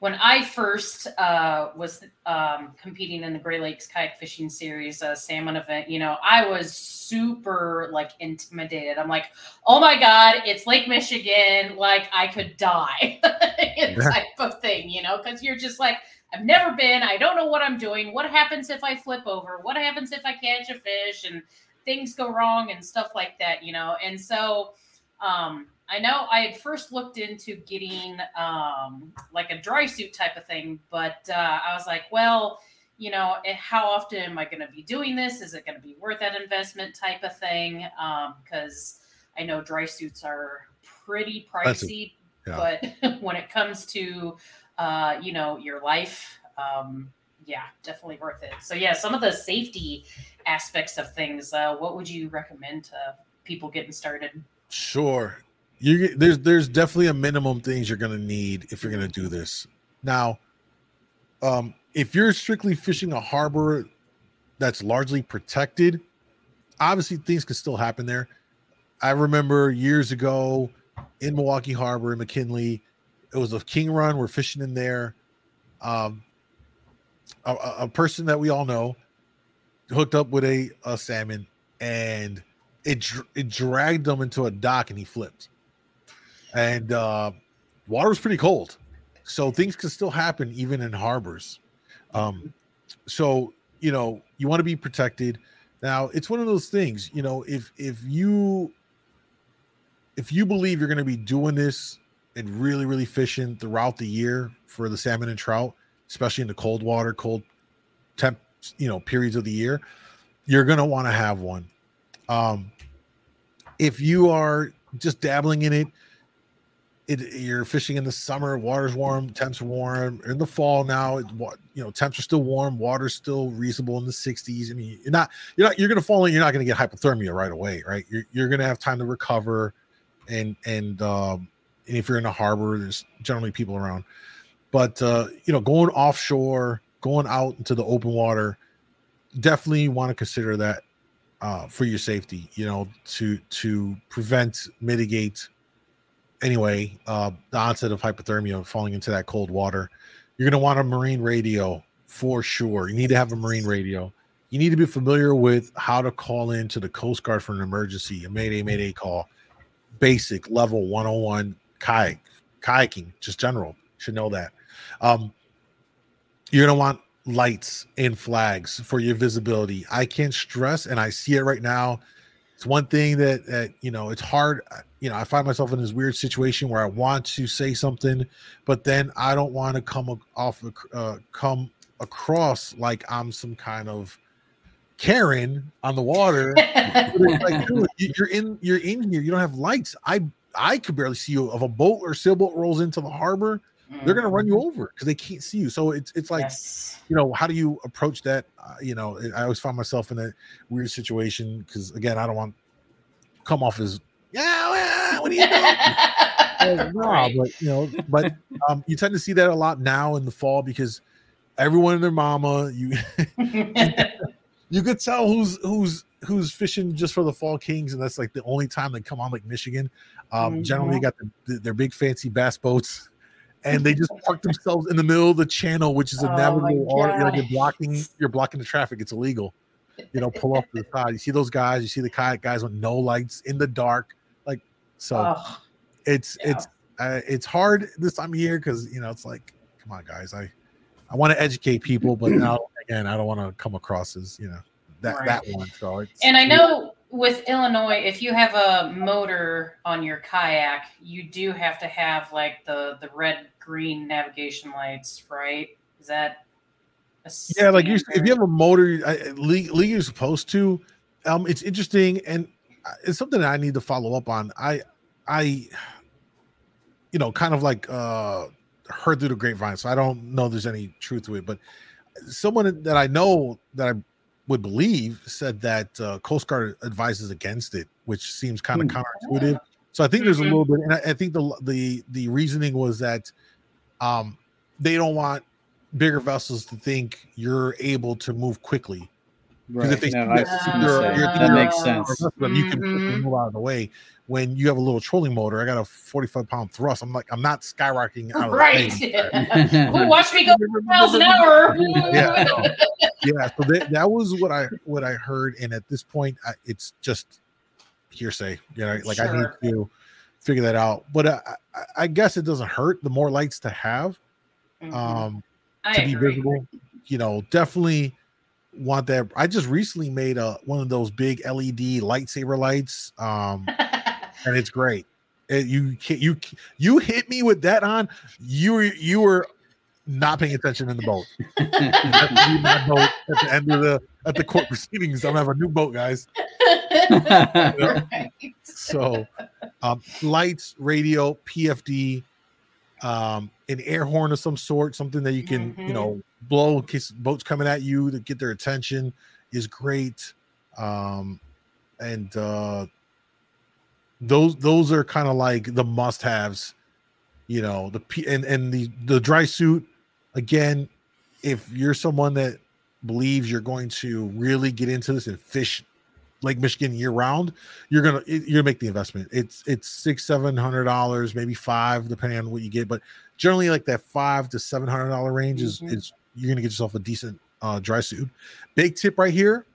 when I first uh was um competing in the Great Lakes kayak fishing series uh salmon event, you know, I was super like intimidated. I'm like, "Oh my god, it's Lake Michigan, like I could die." type of thing, you know, cuz you're just like I've never been. I don't know what I'm doing. What happens if I flip over? What happens if I catch a fish and things go wrong and stuff like that, you know? And so um, I know I had first looked into getting um, like a dry suit type of thing, but uh, I was like, well, you know, eh, how often am I going to be doing this? Is it going to be worth that investment type of thing? Because I know dry suits are pretty pricey, yeah. but when it comes to uh, you know your life, um, yeah, definitely worth it. So yeah, some of the safety aspects of things. Uh, what would you recommend to people getting started? Sure. You there's there's definitely a minimum things you're gonna need if you're gonna do this. Now, um, if you're strictly fishing a harbor that's largely protected, obviously things can still happen there. I remember years ago in Milwaukee Harbor in McKinley, it was a king run. We're fishing in there. Um, a, a- person that we all know hooked up with a, a salmon and it it dragged him into a dock and he flipped. And uh, water was pretty cold, so things can still happen even in harbors. Um, so you know you want to be protected. Now it's one of those things. You know if if you if you believe you're going to be doing this and really really fishing throughout the year for the salmon and trout, especially in the cold water, cold temp, you know periods of the year, you're going to want to have one. Um, if you are just dabbling in it, it you're fishing in the summer, water's warm, temps warm. In the fall now, it, you know, temps are still warm, water's still reasonable in the 60s. I mean, you're not you're not you're gonna fall in, you're not gonna get hypothermia right away, right? You're you're gonna have time to recover and and um and if you're in a harbor, there's generally people around. But uh, you know, going offshore, going out into the open water, definitely want to consider that uh, for your safety. You know, to to prevent, mitigate, anyway, uh, the onset of hypothermia, falling into that cold water. You're going to want a marine radio for sure. You need to have a marine radio. You need to be familiar with how to call in to the Coast Guard for an emergency, a Mayday, Mayday call, basic level 101 kayak, kayaking, just general. Should know that. Um, you're gonna want lights and flags for your visibility. I can't stress, and I see it right now. It's one thing that that you know it's hard. You know, I find myself in this weird situation where I want to say something, but then I don't want to come off uh, come across like I'm some kind of Karen on the water. Like, dude, you- you're in you're in here. You don't have lights. I I could barely see you. If a boat or sailboat rolls into the harbor, they're gonna run you over because they can't see you. So it's it's like you know how do you approach that? Uh, you know, I always find myself in a weird situation because again, I don't want come off as yeah. well, What are you doing? no, but you know, but um, you tend to see that a lot now in the fall because everyone and their mama you you could tell who's who's who's fishing just for the fall kings and that's like the only time they come on lake michigan. Um generally they got the, their big fancy bass boats and they just park themselves in the middle of the channel which is a Oh my navigable water like you're blocking you're blocking the traffic. It's illegal. You know pull off to the side. You see those guys you see the kayak guys with no lights in the dark. like so Ugh. it's it's uh, it's hard this time of year because you know it's like come on guys i i want to educate people but now again i don't want to come across as you know that Right. that one so it's And I know with Illinois, if you have a motor on your kayak, you do have to have like the the red green navigation lights, right? Is that yeah like you if you have a motor I- I- le- you're supposed to um it's interesting and it's something that i need to follow up on. I i you know kind of like uh heard through the grapevine so i don't know there's any truth to it but someone that i know that i would believe said that uh, coast guard advises against it which seems kind of counterintuitive. So i think there's a little bit and I, I think the the the reasoning was that um they don't want bigger vessels to think you're able to move quickly because if they No, see that was you're- you're that makes sense. or vessel, you can quickly move out of the way when you have a little trolling motor i got a 45 pound thrust i'm like i'm not skyrocketing out of Right. the thing. Ooh, watch me go miles an hour. yeah yeah so that, that was what i what i heard and at this point I, it's just hearsay you know like i need to figure that out but uh, I, I guess it doesn't hurt the more lights to have Mhm. um I to be visible you know definitely want that i just recently made a one of those big led lightsaber lights um and it's great. It- you can't you you hit me with that on you were you were not paying attention in the boat. My boat at the end of the at the court proceedings. I'm gonna have a new boat guys. Right. so um lights radio pfd um an air horn of some sort something that you can you Mhm. know blow in case boats coming at you to get their attention is great um and uh those those are kind of like the must haves you know the p and and the the dry suit again if you're someone that believes you're going to really get into this and fish Lake Michigan year round, you're gonna it- you're gonna make the investment. It's it's six seven hundred dollars, maybe five, depending on what you get. But generally, like that five to seven hundred dollar range is Mhm. is you're gonna get yourself a decent uh, dry suit. Big tip right here.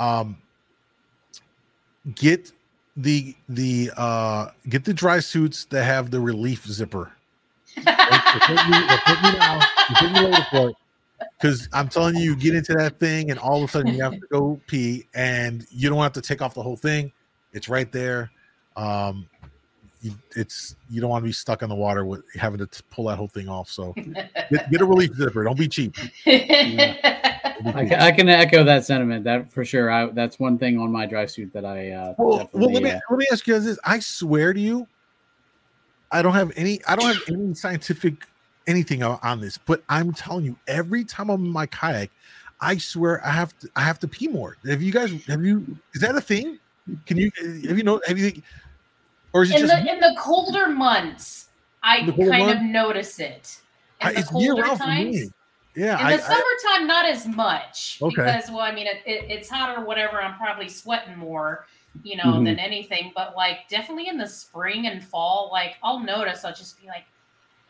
Um, get the the uh get the dry suits that have the relief zipper. Because I'm telling you, you get into that thing, and all of a sudden you have to go pee, and you don't have to take off the whole thing. It's right there. Um, you, it's you don't want to be stuck in the water with having to t- pull that whole thing off. So get, get a relief zipper. Don't be cheap. I can, I can echo that sentiment. That for sure. I, that's one thing on my dry suit that I. Uh, Well, well let me uh, let me ask you guys this. I swear to you, I don't have any. I don't have any scientific anything on this, but I'm telling you, every time I'm in my kayak, I swear I have to. I have to pee more. Have you guys? Have you? Is that a thing? Can you? Have you know? Have you? Or is it in just? the in the colder months, I colder kind of notice it. In I- the colder times, me. Yeah, in I, the I- summertime, not as much. Okay. Because well, I mean, it, it, it's hot or whatever. I'm probably sweating more, you know, Mhm. than anything. But like, definitely in the spring and fall, like I'll notice. I'll just be like,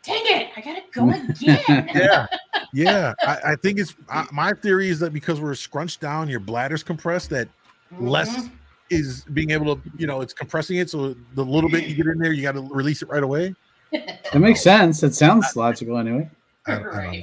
"Dang it, I gotta go again." yeah, yeah. I, I think it's I, my theory is that because we're scrunched down, your bladder's compressed, that less Mhm. is being able to, you know, it's compressing it. So the little bit you get in there, you got to release it right away. That makes sense. It sounds logical anyway. I, I Right.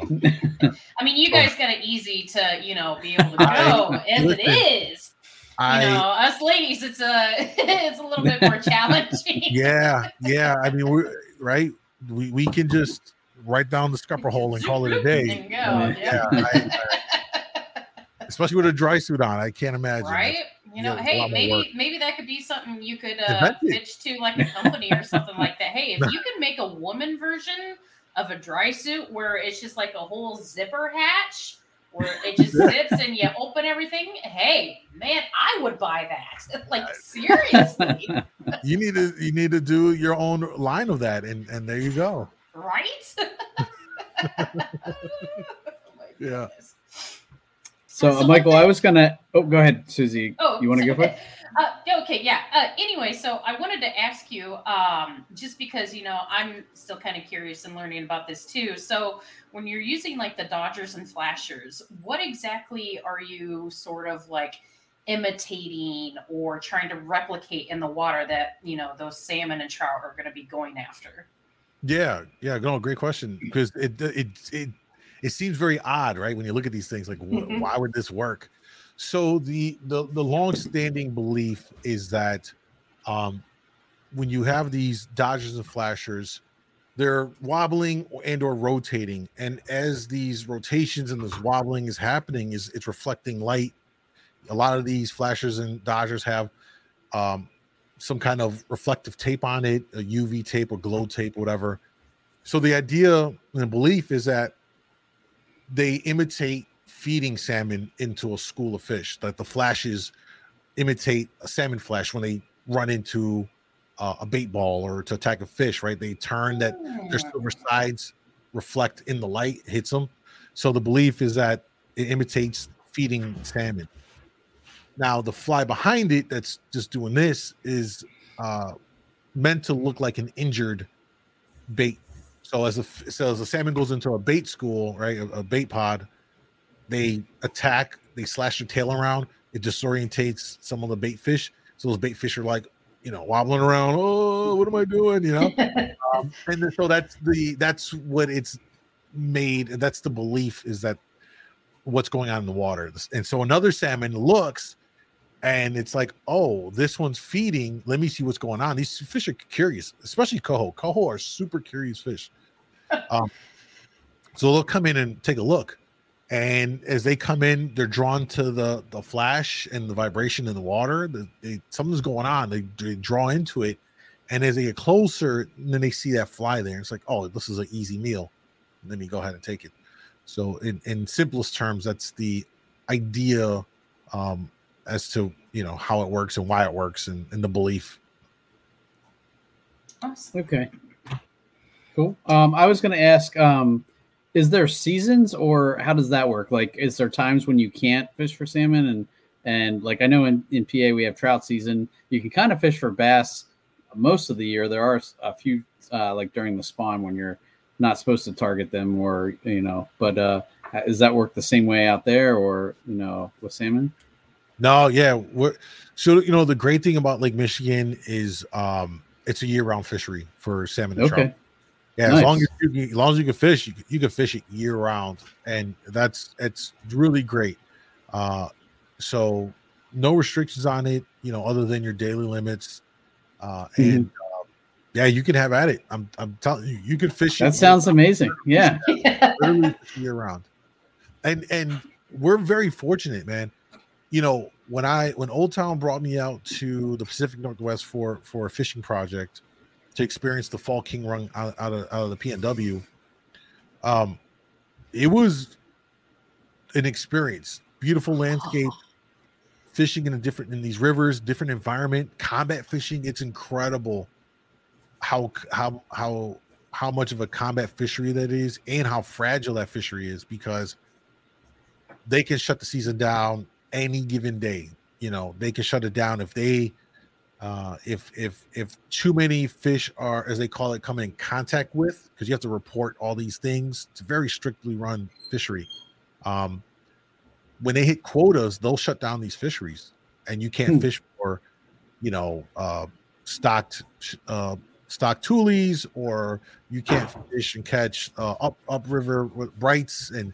I mean, you guys got it easy to, you know, be able to go I- as listen, it is. I you know, us ladies, it's a it's a little bit more challenging. yeah, yeah. I mean, we're right. We we can just write down the scupper hole and call it a day. Go, Yeah, yeah. I- Especially with a dry suit on, I can't imagine. right? You know, Yeah, hey, lot more work. maybe maybe that could be something you could uh, pitch to like a company or something like that. Hey, if you can make a woman version of a dry suit where it's just like a whole zipper hatch where it just sits and you open everything, hey, man, I would buy that. like seriously, You need to you need to do your own line of that, and and there you go. right? Yeah. So, uh, Michael, I was gonna. Oh, go ahead, Susie. Oh, you want to go for it? Uh, okay, yeah. Uh, anyway, so I wanted to ask you, um, just because you know I'm still kind of curious and learning about this too. So, when you're using like the Dodgers and Flashers, what exactly are you sort of like imitating or trying to replicate in the water that you know those salmon and trout are going to be going after? Yeah, yeah, no, great question because it it it it seems very odd, right? When you look at these things, like wh- Mhm. why would this work? So the the the long-standing belief is that um, when you have these Dodgers and Flashers, they're wobbling and or rotating, and as these rotations and this wobbling is happening, is it's reflecting light. A lot of these Flashers and Dodgers have um, some kind of reflective tape on it, a UV tape or glow tape, whatever. So the idea and the belief is that they imitate feeding salmon into a school of fish. That the flashes imitate a salmon flash when they run into uh, a bait ball or to attack a fish. Right? They turn that their silver sides reflect in the light, hits them. So the belief is that it imitates feeding salmon. Now the fly behind it that's just doing this is uh, meant to look like an injured bait. So as a so as a salmon goes into a bait school, right, a, a bait pod, they attack, they slash their tail around, it disorientates some of the bait fish. So those bait fish are like, you know, wobbling around. Oh, what am I doing? You know, um, and so that's the that's what it's made. That's the belief is that what's going on in the water. And so another salmon looks and it's like, oh, this one's feeding. Let me see what's going on. These fish are curious, especially coho. Coho are super curious fish. Um, so they'll come in and take a look. And as they come in, they're drawn to the the flash and the vibration in the water. The, they, something's going on. They, they draw into it, and as they get closer, then they see that fly there. It's like, oh, this is an easy meal. Let me go ahead and take it. So, in in simplest terms, that's the idea um, as to you know how it works and why it works and, and the belief. Okay. Cool. Um, I was going to ask, um, is there seasons or how does that work? Like, is there times when you can't fish for salmon and and like I know in, in PA we have trout season. You can kind of fish for bass most of the year. There are a few uh, like during the spawn when you're not supposed to target them or you know. But uh, does that work the same way out there or you know with salmon? No, yeah. We're, so you know the great thing about Lake Michigan is um it's a year-round fishery for salmon and Okay. trout. Yeah, Nice. as long as you can, as long as you can fish, you can, you can fish it year round, and that's it's really great. Uh, so no restrictions on it, you know, other than your daily limits. Uh, Mm-hmm. and uh, yeah, you can have at it. I'm I'm telling you, you can fish. That sounds amazing. Yeah. year round. And and we're very fortunate, man. You know, when I when Old Town brought me out to the Pacific Northwest for for a fishing project to experience the fall king run out, out of out of the PNW, um, it was an experience. Beautiful landscape, fishing in a different in these rivers, different environment, combat fishing. It's incredible how how how how much of a combat fishery that is and how fragile that fishery is because they can shut the season down any given day you know they can shut it down if they uh if if if too many fish are as they call it come in contact with because you have to report all these things it's a very strictly run fishery um when they hit quotas they'll shut down these fisheries and you can't Hmm. fish for you know uh stocked uh stock tules or you can't fish and catch uh, up upriver with brights and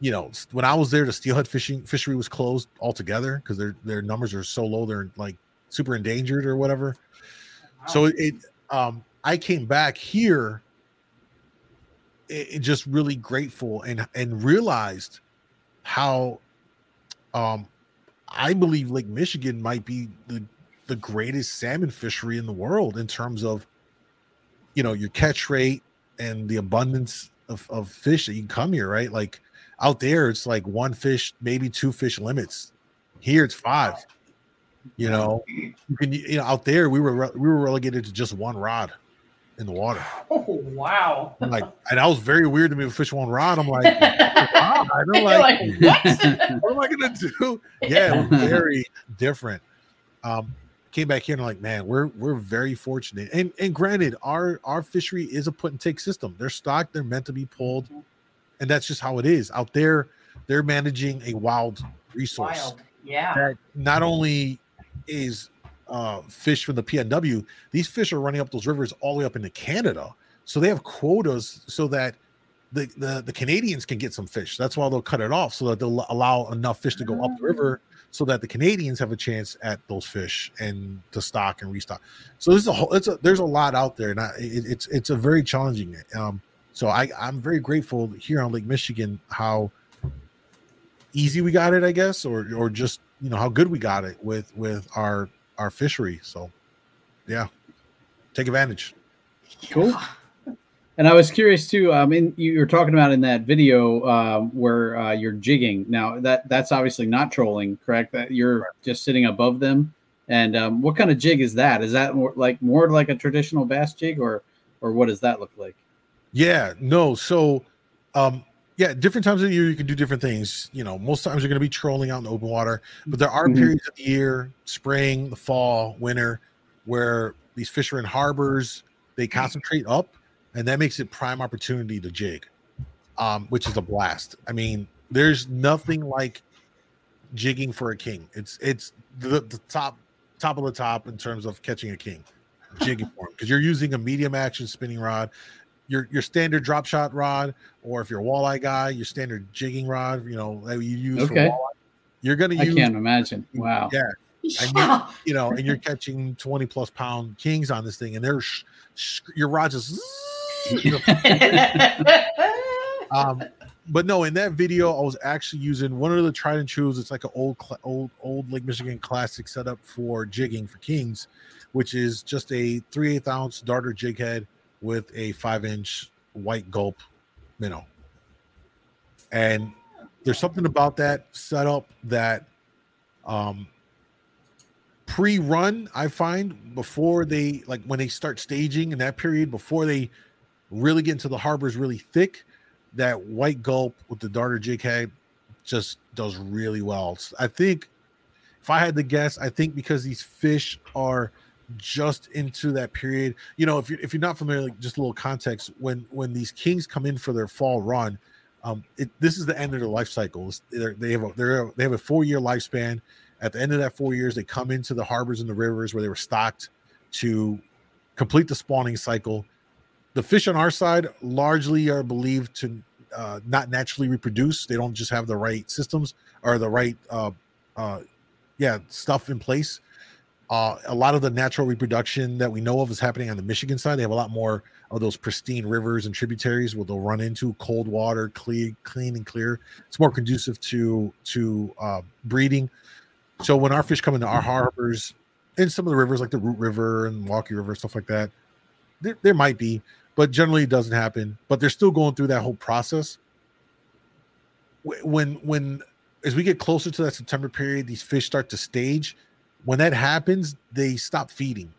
you know when I was there, the steelhead fishing fishery was closed altogether because their their numbers are so low, they're like super endangered or whatever. So it um I came back here it, it just really grateful and and realized how um I believe Lake Michigan might be the the greatest salmon fishery in the world in terms of you know your catch rate and the abundance of, of fish that you can come here, right? Like out there, it's like one fish, maybe two fish limits. Here it's five. You know, you can you know out there we were re- we were relegated to just one rod in the water. Oh wow! I'm like, and that was very weird to me. to Fish one rod. I'm like, "Wow." I'm You're like, like, what? what am I gonna do? Yeah, very different. Um, came back here and I'm like, man, we're we're very fortunate. And and granted, our our fishery is a put and take system. They're stocked, they're meant to be pulled, and that's just how it is. Out there, they're managing a wild resource Wild. Yeah. that not only is uh, fish from the PNW, these fish are running up those rivers all the way up into Canada. So they have quotas so that the, the, the Canadians can get some fish. That's why they'll cut it off so that they'll allow enough fish to go up the river so that the Canadians have a chance at those fish and to stock and restock. So there's a whole it's a there's a lot out there, and I, it, it's it's a very challenging. Um, so I I'm very grateful here on Lake Michigan how easy we got it, I guess, or or just you know how good we got it with with our our fishery. So yeah, take advantage. Cool. And I was curious too. I mean, you were talking about in that video um, where uh, you're jigging. Now that that's obviously not trolling, correct? That you're just sitting above them. And um, what kind of jig is that? Is that more like more like a traditional bass jig, or or what does that look like? Yeah, no. So, um, yeah, different times of the year you can do different things. You know, most times you're going to be trolling out in the open water, but there are Mhm. periods of the year, spring, the fall, winter, where these fish are in harbors. They concentrate up, and that makes it prime opportunity to jig, um, which is a blast. I mean, there's nothing like jigging for a king. It's it's the, the top top of the top in terms of catching a king, jigging for him because you're using a medium action spinning rod your your standard drop shot rod, or if you're a walleye guy, your standard jigging rod, you know, that you use for Okay. walleye. You're gonna use. I can't imagine. Wow. yeah. And you, you know, and you're catching 20 plus pound kings on this thing, and they're sh- sh- your rods just um but no in that video i was actually using one of the tried and trues it's like an old old old lake michigan classic setup for jigging for kings which is just a 3 8 ounce darter jig head with a five inch white gulp minnow. And there's something about that setup that um pre-run i find before they like when they start staging in that period before they really get into the harbors really thick that white gulp with the darter jig head just does really well. I think if i had to guess i think because these fish are just into that period. You know if you're if you're not familiar like just a little context when when these kings come in for their fall run um it, this is the end of their life cycles they're, they have a they're, they have a four year lifespan. At the end of that four years they come into the harbors and the rivers where they were stocked to complete the spawning cycle. The fish on our side largely are believed to uh, not naturally reproduce. They don't just have the right systems or the right uh, uh, yeah stuff in place uh, a lot of the natural reproduction that we know of is happening on the Michigan side. They have a lot more of those pristine rivers and tributaries where they'll run into cold water, clean, clean and clear. It's more conducive to to uh, breeding. So when our fish come into our harbors, and some of the rivers like the Root River and Walkie River, stuff like that, there, there might be, but generally it doesn't happen. But they're still going through that whole process. When when as we get closer to that September period, these fish start to stage. When that happens, they stop feeding,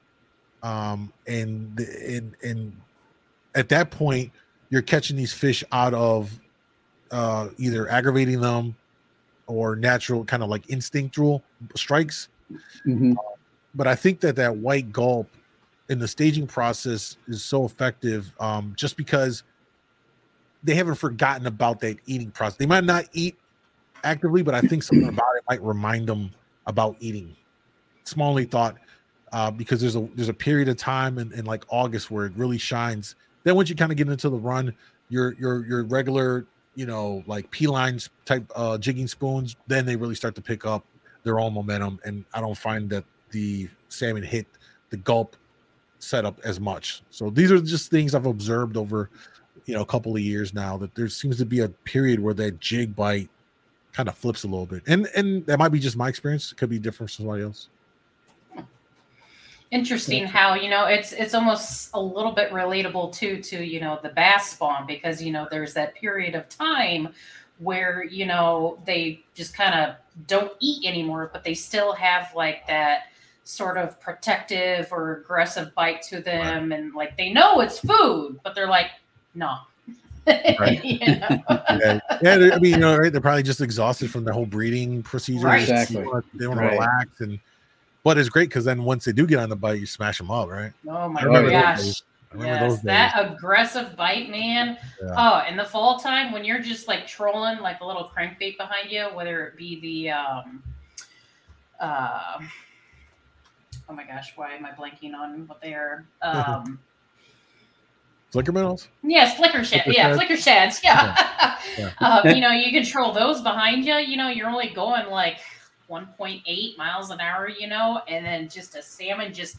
um, and and and at that point, you're catching these fish out of uh, either aggravating them or natural kind of like instinctual strikes. Mhm. But I think that that white gulp in the staging process is so effective um, just because they haven't forgotten about that eating process. They might not eat actively, but I think something about it might remind them about eating. Smallly thought uh, because there's a there's a period of time in, in like August where it really shines. Then once you kind of get into the run, your your your regular you know like P lines type uh, jigging spoons, then they really start to pick up their own momentum. And I don't find that the salmon hit the gulp setup as much. So these are just things I've observed over you know a couple of years now that there seems to be a period where that jig bite kind of flips a little bit. And and that might be just my experience. It could be different from somebody else. Interesting how you know it's it's almost a little bit relatable too to you know the bass spawn because you know there's that period of time where you know they just kind of don't eat anymore, but they still have like that sort of protective or aggressive bite to them, and like they know it's food, but they're like, no. Right. you know? yeah, yeah they're- I mean, you know, right? They're probably just exhausted from the whole breeding procedure. Right. They Exactly. wanna- They want Right. to relax, and but it's great because then once they do get on the bite, you smash them up, right? Oh my I remember those gosh. days. I remember Yes, that aggressive bite, man. Yeah. Oh, in the fall time when you're just like trolling like a little crankbait behind you, whether it be the um uh oh my gosh, why am I blanking on what they are? Um Flicker minnows. Yes, flicker shad. Flicker Yeah, shads? flicker shads. Yeah. Yeah. um, you know, you control those behind you. You know, you're only going like 1.8 miles an hour. You know, and then just a salmon just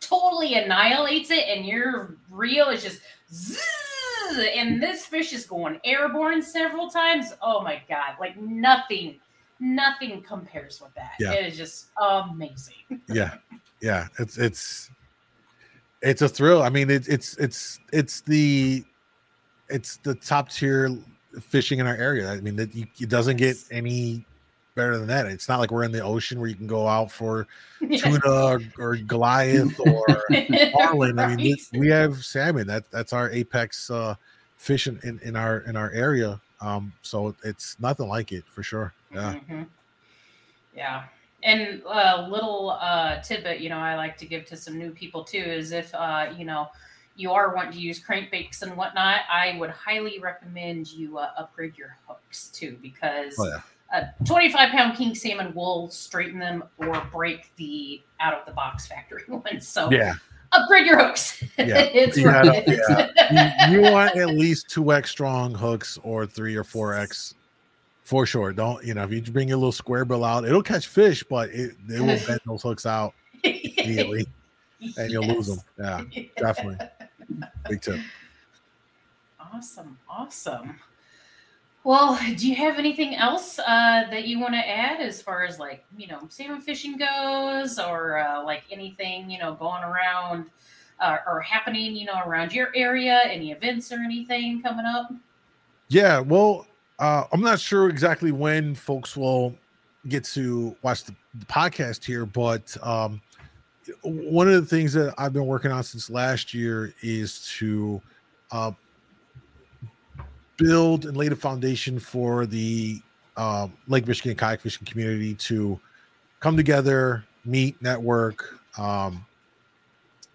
totally annihilates it, and your reel is just. Zzz, and this fish is going airborne several times. Oh my god! Like nothing, nothing compares with that. Yeah. It is just amazing. yeah yeah it's it's it's a thrill i mean it's it's it's it's the it's the top tier fishing in our area i mean that it doesn't get any better than that. It's not like we're in the ocean where you can go out for tuna or, or goliath or marlin. I mean we, have salmon. That that's our apex uh fish in, in, in our in our area. Um so it's nothing like it for sure. Yeah. Mhm. Yeah. And a little uh, tidbit, you know, I like to give to some new people too is if, uh, you know, you are wanting to use crankbaits and whatnot, I would highly recommend you uh, upgrade your hooks too, because Oh, yeah. A 25 pound king salmon will straighten them or break the out of the box factory ones. So yeah upgrade your hooks. Yeah, it's you, worth gotta- it. yeah. you, you want at least two X strong hooks or three or four X for sure. Don't you know if you bring your little square bill out, it'll catch fish, but it, it will bend those hooks out immediately, and you'll lose them. Yeah, definitely. Big tip. Awesome, awesome. Well, do you have anything else uh, that you want to add as far as like you know salmon fishing goes, or uh, like anything you know going around uh, or happening you know around your area? Any events or anything coming up? Yeah, well, uh, I'm not sure exactly when folks will get to watch the, the podcast here, but um, one of the things that I've been working on since last year is to uh, build and lay the foundation for the uh, Lake Michigan kayak fishing community to come together, meet, network, um,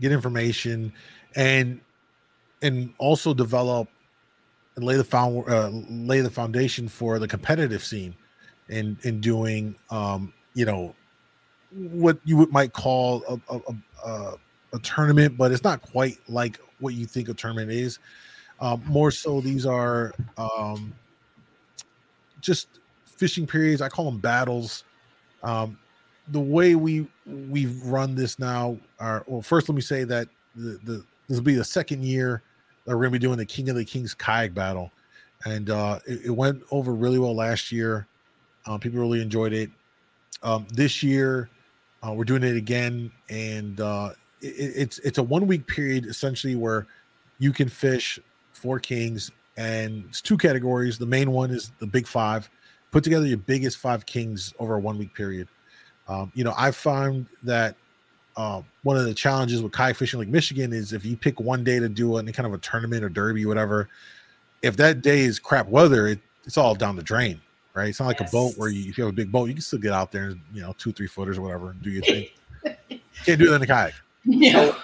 get information, and and also develop and lay the found uh, lay the foundation for the competitive scene in in doing um you know what you would might call a, a, a, a tournament but it's not quite like what you think a tournament is um more so these are um just fishing periods i call them battles um the way we we've run this now are well first let me say that the, the this will be the second year that we're going to be doing the King of the Kings kayak battle, and uh, it, it went over really well last year. Um, people really enjoyed it. Um, this year, uh, we're doing it again, and uh, it, it's it's a one week period essentially where you can fish four kings, and it's two categories. The main one is the big five. Put together your biggest five kings over a one week period. Um, you know, I found that uh, one of the challenges with kayak fishing Lake Michigan is if you pick one day to do any kind of a tournament or derby, whatever, if that day is crap weather, it, it's all down the drain, right? It's not like a boat where you, if you have a big boat, you can still get out there and you know two, three footers or whatever and do your thing. Can't do that in the kayak. No.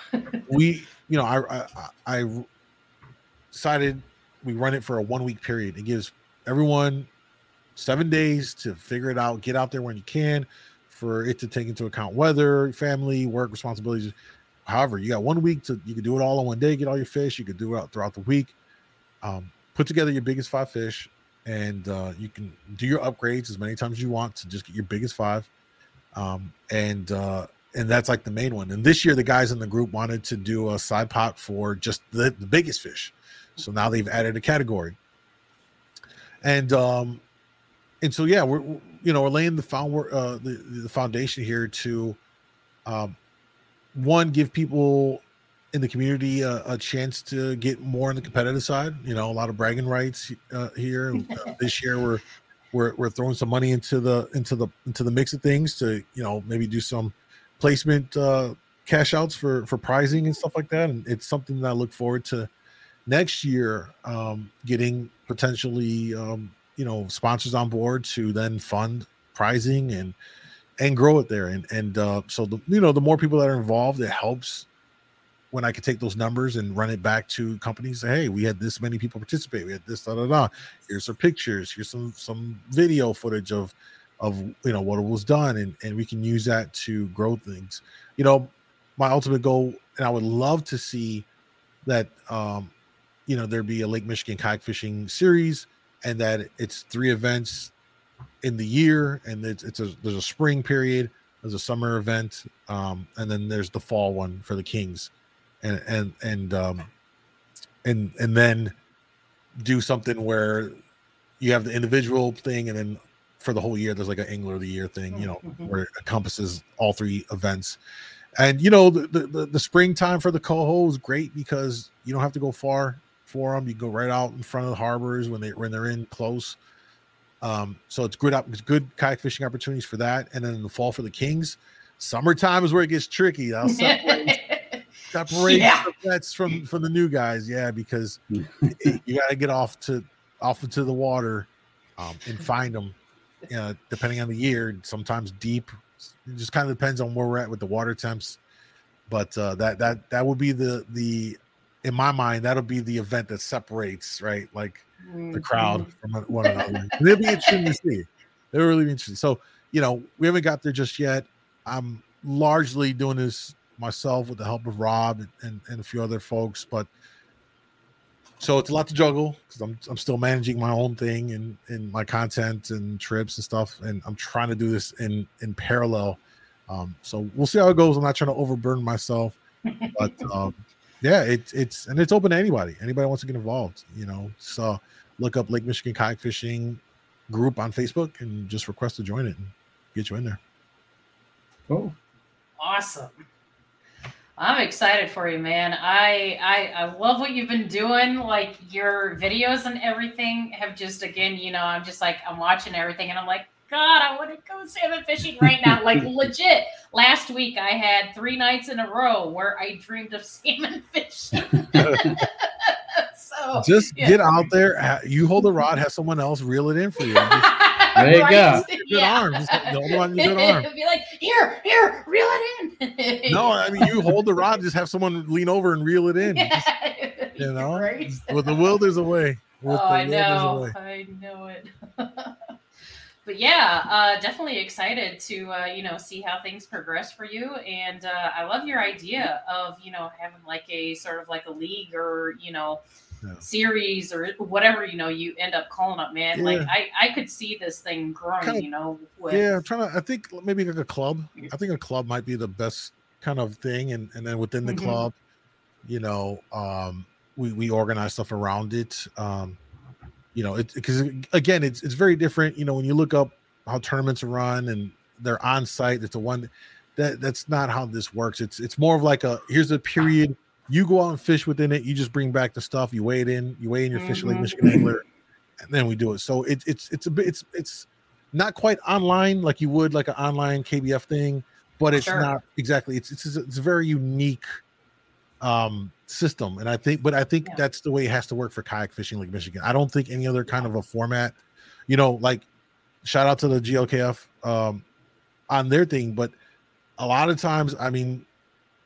we, you know, I, I, I decided we run it for a one week period. It gives everyone seven days to figure it out, get out there when you can, for it to take into account weather, family, work responsibilities. However, you got one week to you can do it all in one day, get all your fish. You could do it out throughout the week. Um, put together your biggest five fish, and uh, you can do your upgrades as many times as you want to just get your biggest five. Um, and uh, and that's like the main one. And this year, the guys in the group wanted to do a side pot for just the, the biggest fish. So now they've added a category. And um, and so yeah, we're you know we're laying the found uh, the the foundation here to um, one give people in the community a, a, chance to get more on the competitive side. You know, a lot of bragging rights uh, here. Uh, this year, we're we're we're throwing some money into the into the into the mix of things to you know maybe do some placement uh, cash outs for for prizing and stuff like that. And it's something that I look forward to next year um, getting potentially um, you know sponsors on board to then fund prizing and and grow it there and and uh, so the you know the more people that are involved it helps when I could take those numbers and run it back to companies. Say, hey, we had this many people participate. We had this da da da. Here's some pictures. Here's some some video footage of of you know what was done, and and we can use that to grow things. You know, my ultimate goal, and I would love to see that um, you know there be a Lake Michigan kayak fishing series and that it's three events in the year, and it's, it's a there's a spring period, there's a summer event, um, and then there's the fall one for the Kings, and and and um, and and then do something where you have the individual thing, and then for the whole year there's like an angler of the year thing, you know, mm-hmm. where it encompasses all three events. And you know the, the the springtime for the coho is great because you don't have to go far for them. You go right out in front of the harbors when they when they're in close. Um, so it's good up, it's good kayak fishing opportunities for that. And then in the fall for the Kings, summertime is where it gets tricky. I'll separate, separate yeah. that's from from the new guys, yeah, because it, you got to get off to off into the water um, and find them. You know, depending on the year, sometimes deep. It just kind of depends on where we're at with the water temps. But uh, that that that would be the the in my mind, that'll be the event that separates, right? Like mm-hmm. the crowd from one another. it'll be interesting to see. It'll really be interesting. So, you know, we haven't got there just yet. I'm largely doing this myself with the help of Rob and, and, and a few other folks, but so it's a lot to juggle because I'm I'm still managing my own thing and and my content and trips and stuff, and I'm trying to do this in in parallel. Um, so we'll see how it goes. I'm not trying to overburden myself, but um, yeah, it's it's and it's open to anybody. Anybody wants to get involved, you know. So look up Lake Michigan Kayak Fishing group on Facebook and just request to join it and get you in there. Cool. Awesome. I'm excited for you, man. I, I I love what you've been doing. Like your videos and everything have just again, you know, I'm just like I'm watching everything and I'm like, God, I want to go salmon fishing right now. Like legit. Last week I had three nights in a row where I dreamed of salmon fishing. so just yeah. get out there. You hold the rod, have someone else reel it in for you. There you right? go. Good yeah. arm. Just hold on your good arm. Be like, here, here, reel it in. no, I mean you hold the rod, just have someone lean over and reel it in. Yeah. Just, you know, right. with the will, there's a way. With oh, I know. I know it but yeah, uh, definitely excited to uh, you know see how things progress for you. And uh, I love your idea of you know having like a sort of like a league or you know yeah. series or whatever you know you end up calling up Man, yeah. like I I could see this thing growing. Kind of, you know. With... Yeah, I'm trying to. I think maybe like a club. I think a club might be the best kind of thing, and and then within the mm-hmm. club, you know, um, we we organize stuff around it. Um, you know, it because again, it's it's very different. You know, when you look up how tournaments run and they're on site, it's a one that that's not how this works. It's it's more of like a here's a period. You go out and fish within it. You just bring back the stuff. You weigh it in. You weigh in your mm-hmm. fish Lake Michigan angler, and then we do it. So it, it's it's a bit it's it's not quite online like you would like an online KBF thing, but it's sure. not exactly. It's it's it's a very unique um system and i think but i think yeah. that's the way it has to work for kayak fishing lake michigan i don't think any other kind of a format you know like shout out to the glkf um on their thing but a lot of times i mean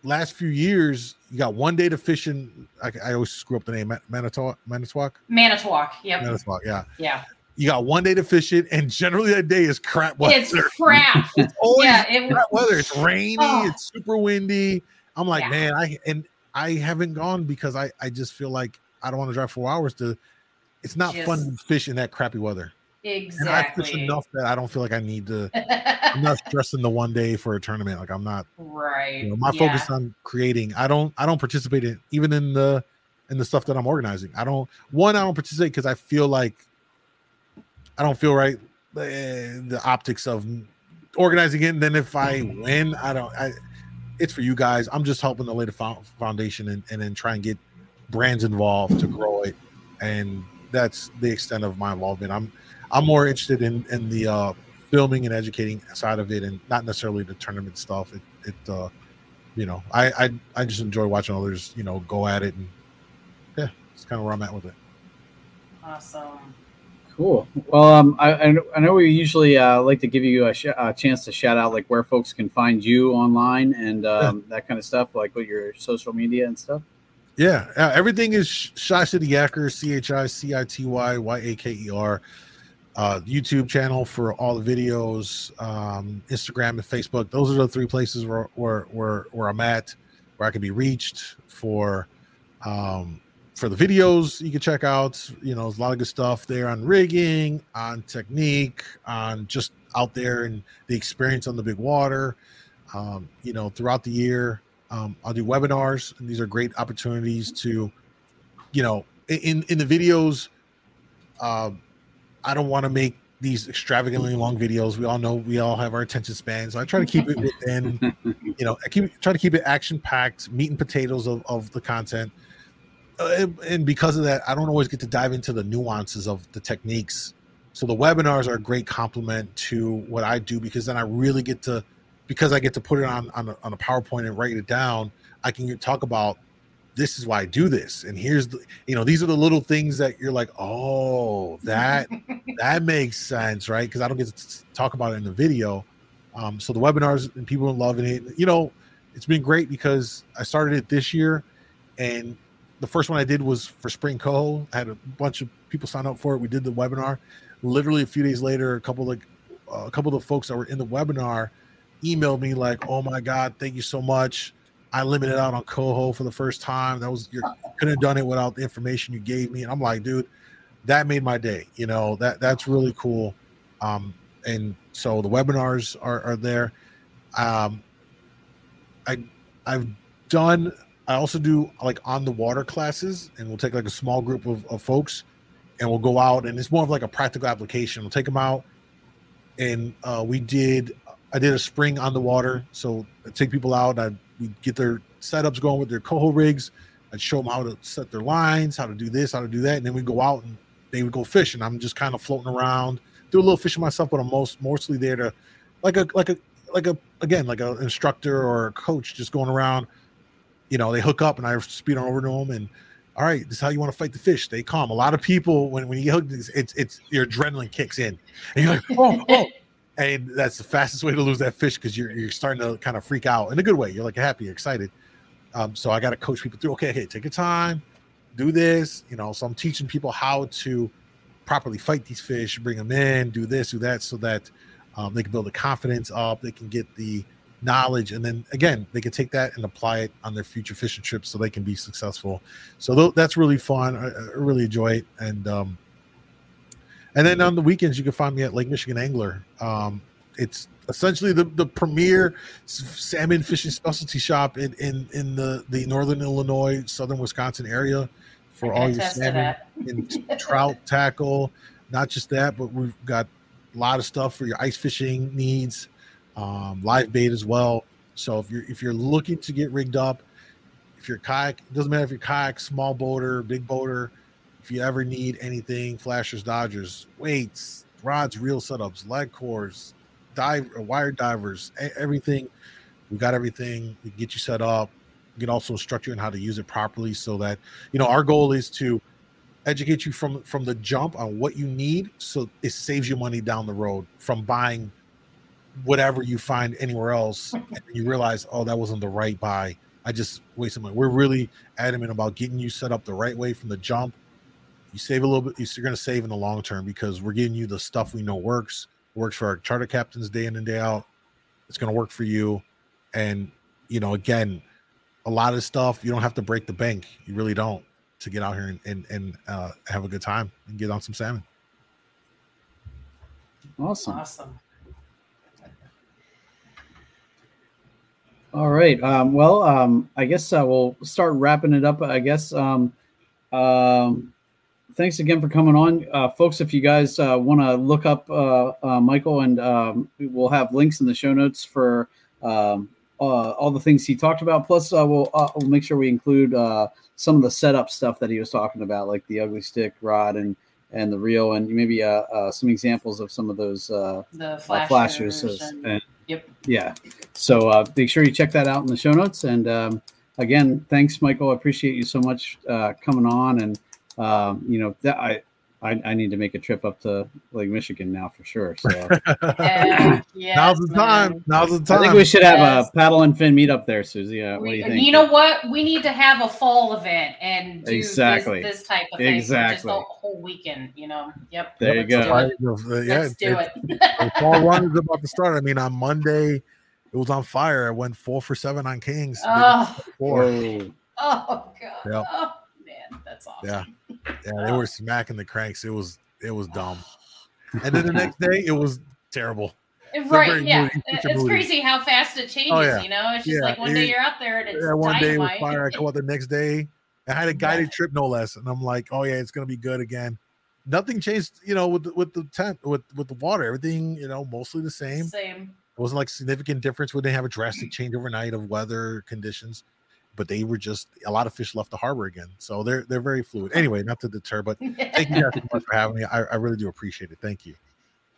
last few years you got one day to fish in i, I always screw up the name manitowoc manitowoc manitowoc yeah manitowoc yeah yeah you got one day to fish it, and generally that day is crap weather. It's crap. it's always yeah, it crap weather. It's rainy. Oh. It's super windy. I'm like, Yeah. man, I and I haven't gone because I I just feel like I don't want to drive four hours to. It's not fun to fish in that crappy weather. And I exactly. enough that I don't feel like I need to. I'm not stressing the one day for a tournament. Like I'm not. right. You know, my yeah. focus on creating. I don't. I don't participate in even in the in the stuff that I'm organizing. I don't. One, I don't participate because I feel like I don't feel right. eh, the optics of organizing it. And then if I win, I don't. I. It's for you guys. I'm just helping to lay the fo- foundation and, and then try and get brands involved to grow it. And that's the extent of my involvement. I'm I'm more interested in in the uh, filming and educating side of it, and not necessarily the tournament stuff. It it uh, you know I I I just enjoy watching others you know go at it, and yeah, it's kind of where I'm at with it. Awesome. Cool. Well, um, I, I know- we usually uh, like to give you a, sh- a chance to shout out like where folks can find you online and um, that kind of stuff, like with your social media and stuff. Yeah, uh, everything is ChiCity Yaker, C H I C I T Y Y A K E R. Uh, YouTube channel for all the videos, um, Instagram and Facebook. Those are the three places where where where, where I'm at, where I can be reached for um, for the videos. You can check out. You know, a lot of good stuff there on rigging, on technique, on just out there and the experience on the big water. Um, you know, throughout the year, um, I'll do webinars, and these are great opportunities to, you know, in in the videos. Um, I don't want to make these extravagantly long videos. We all know we all have our attention span, so I try to keep it within. You know, I keep try to keep it action packed, meat and potatoes of of the content. Uh, and, and because of that, I don't always get to dive into the nuances of the techniques. So the webinars are a great complement to what I do because then I really get to because I get to put it on on a, on a PowerPoint and write it down. I can talk about this is why I do this, and here's the you know these are the little things that you're like, oh, that that makes sense, right? Because I don't get to talk about it in the video. Um, so the webinars and people are loving it. You know, it's been great because I started it this year, and the first one I did was for Spring Coho. I had a bunch of people sign up for it. We did the webinar. Literally a few days later, a couple of uh, a couple of the folks that were in the webinar emailed me like, "Oh my god, thank you so much. I limited out on Coho for the first time. That was you couldn't have done it without the information you gave me." And I'm like, dude, that made my day. You know that that's really cool. Um, and so the webinars are, are there. Um, I I've done. I also do like on the water classes, and we'll take like a small group of, of folks, and we'll go out, and it's more of like a practical application. We'll take them out, and uh, we did. I did a spring on the water, so I take people out. I we get their setups going with their coho rigs. I'd show them how to set their lines, how to do this, how to do that, and then we go out and they would go fishing. I'm just kind of floating around, do a little fishing myself, but I'm most mostly there to, like a like a like a again like an instructor or a coach just going around. You know, they hook up and I speed on over to them and. All right, this is how you want to fight the fish. Stay calm. A lot of people, when, when you get hooked, it's, it's it's your adrenaline kicks in, and you're like, oh, oh, and that's the fastest way to lose that fish because you're you're starting to kind of freak out in a good way. You're like happy, excited. Um, so I got to coach people through. Okay, okay, take your time, do this. You know, so I'm teaching people how to properly fight these fish, bring them in, do this, do that, so that um, they can build the confidence up. They can get the knowledge, and then again, they can take that and apply it on their future fishing trips, so they can be successful. So tho- that's really fun. I, I really enjoy it, and um, and then on the weekends, you can find me at Lake Michigan Angler. Um, it's essentially the, the premier salmon fishing specialty shop in, in, in the, the northern Illinois, southern Wisconsin area for all your salmon and trout tackle. Not just that, but we've got a lot of stuff for your ice fishing needs, um, live bait as well. So if you're if you're looking to get rigged up, if you're kayak, it doesn't matter if you're kayak, small boater, big boater. If you ever need anything, flashers, dodgers, weights, rods, reel setups, lead cores, dive, uh, wire divers, everything. We got everything. We get you set up. We can also instruct you on how to use it properly, so that you know our goal is to educate you from from the jump on what you need, so it saves you money down the road from buying whatever you find anywhere else, and you realize, oh, that wasn't the right buy. I just wasted money. We're really adamant about getting you set up the right way from the jump you save a little bit. You're going to save in the long term because we're giving you the stuff we know works, works for our charter captains day in and day out. It's going to work for you, and you know, again, a lot of stuff you don't have to break the bank. You really don't to get out here and and, and uh, have a good time and get on some salmon. Awesome. Awesome. All right. Um, well, um, I guess uh, we'll start wrapping it up. I guess. Um, um, thanks again for coming on, uh, folks. If you guys uh, want to look up uh, uh, Michael, and um, we'll have links in the show notes for um, uh, all the things he talked about. Plus, uh, we'll uh, we'll make sure we include uh, some of the setup stuff that he was talking about, like the Ugly Stik rod and and the reel, and maybe some examples of some of those uh, The flashers flashers. and- and- Yep. yeah. So uh, make sure you check that out in the show notes. And um, again, thanks, Michael. I appreciate you so much uh, coming on. And um, you know that I, I I need to make a trip up to Lake Michigan now for sure. So Heck yes, Now's the time. man. Now's the time. I time. think we should have Yes. a paddle and fin meet up there, Susie. Uh, what do you think? You know what? We need to have a fall event and do Exactly. this, this type of thing Exactly. for just a whole weekend. You know. Yep. There you Let's go. do it. Yeah, Let's do it. the fall run is about to start. I mean, on Monday, it was on fire. I went four for seven on Kings. Oh. Four. Oh god. Yeah. Oh man, that's awesome. Yeah, yeah, they uh, were smacking the cranks. It was it was dumb. And then the next day, it was terrible. Eh, right, yeah. moody, It's cray how fast it changes, Oh, yeah. you know? It's just Yeah, like one day you're out there and it's Yeah, one day it was fire. I go out the next day. I had a guided trip, no less, and I'm like, oh yeah, it's gonna be good again. Nothing changed, you know, with the, with the tent, with with the water, everything, you know, mostly the same. Same. It wasn't like significant difference. We didn't have a drastic change overnight of weather conditions, but they were just a lot of fish left the harbor again. So they're they're very fluid. Anyway, not to deter, but thank you guys so much for having me. I, I really do appreciate it. Thank you.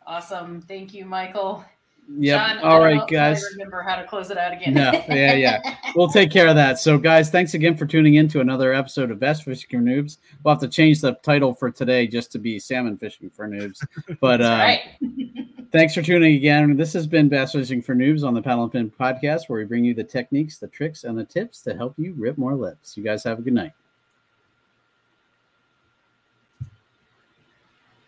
Awesome. Thank you, Michael. Yep. John, All right, if I guys. remember how to close it out again. No, yeah, yeah. We'll take care of that. So, guys, thanks again for tuning in to another episode of Bass Fishing for Noobs. We'll have to change the title for today just to be Salmon Fishing for Noobs. But uh, That's thanks for tuning again. This has been Bass Fishing for Noobs on the Paddle and Fin podcast, where we bring you the techniques, the tricks, and the tips to help you rip more lips. You guys have a good night.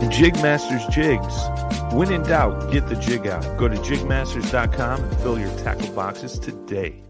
And Jigmasters Jigs. When in doubt, get the jig out. Go to jigmasters.com and fill your tackle boxes today.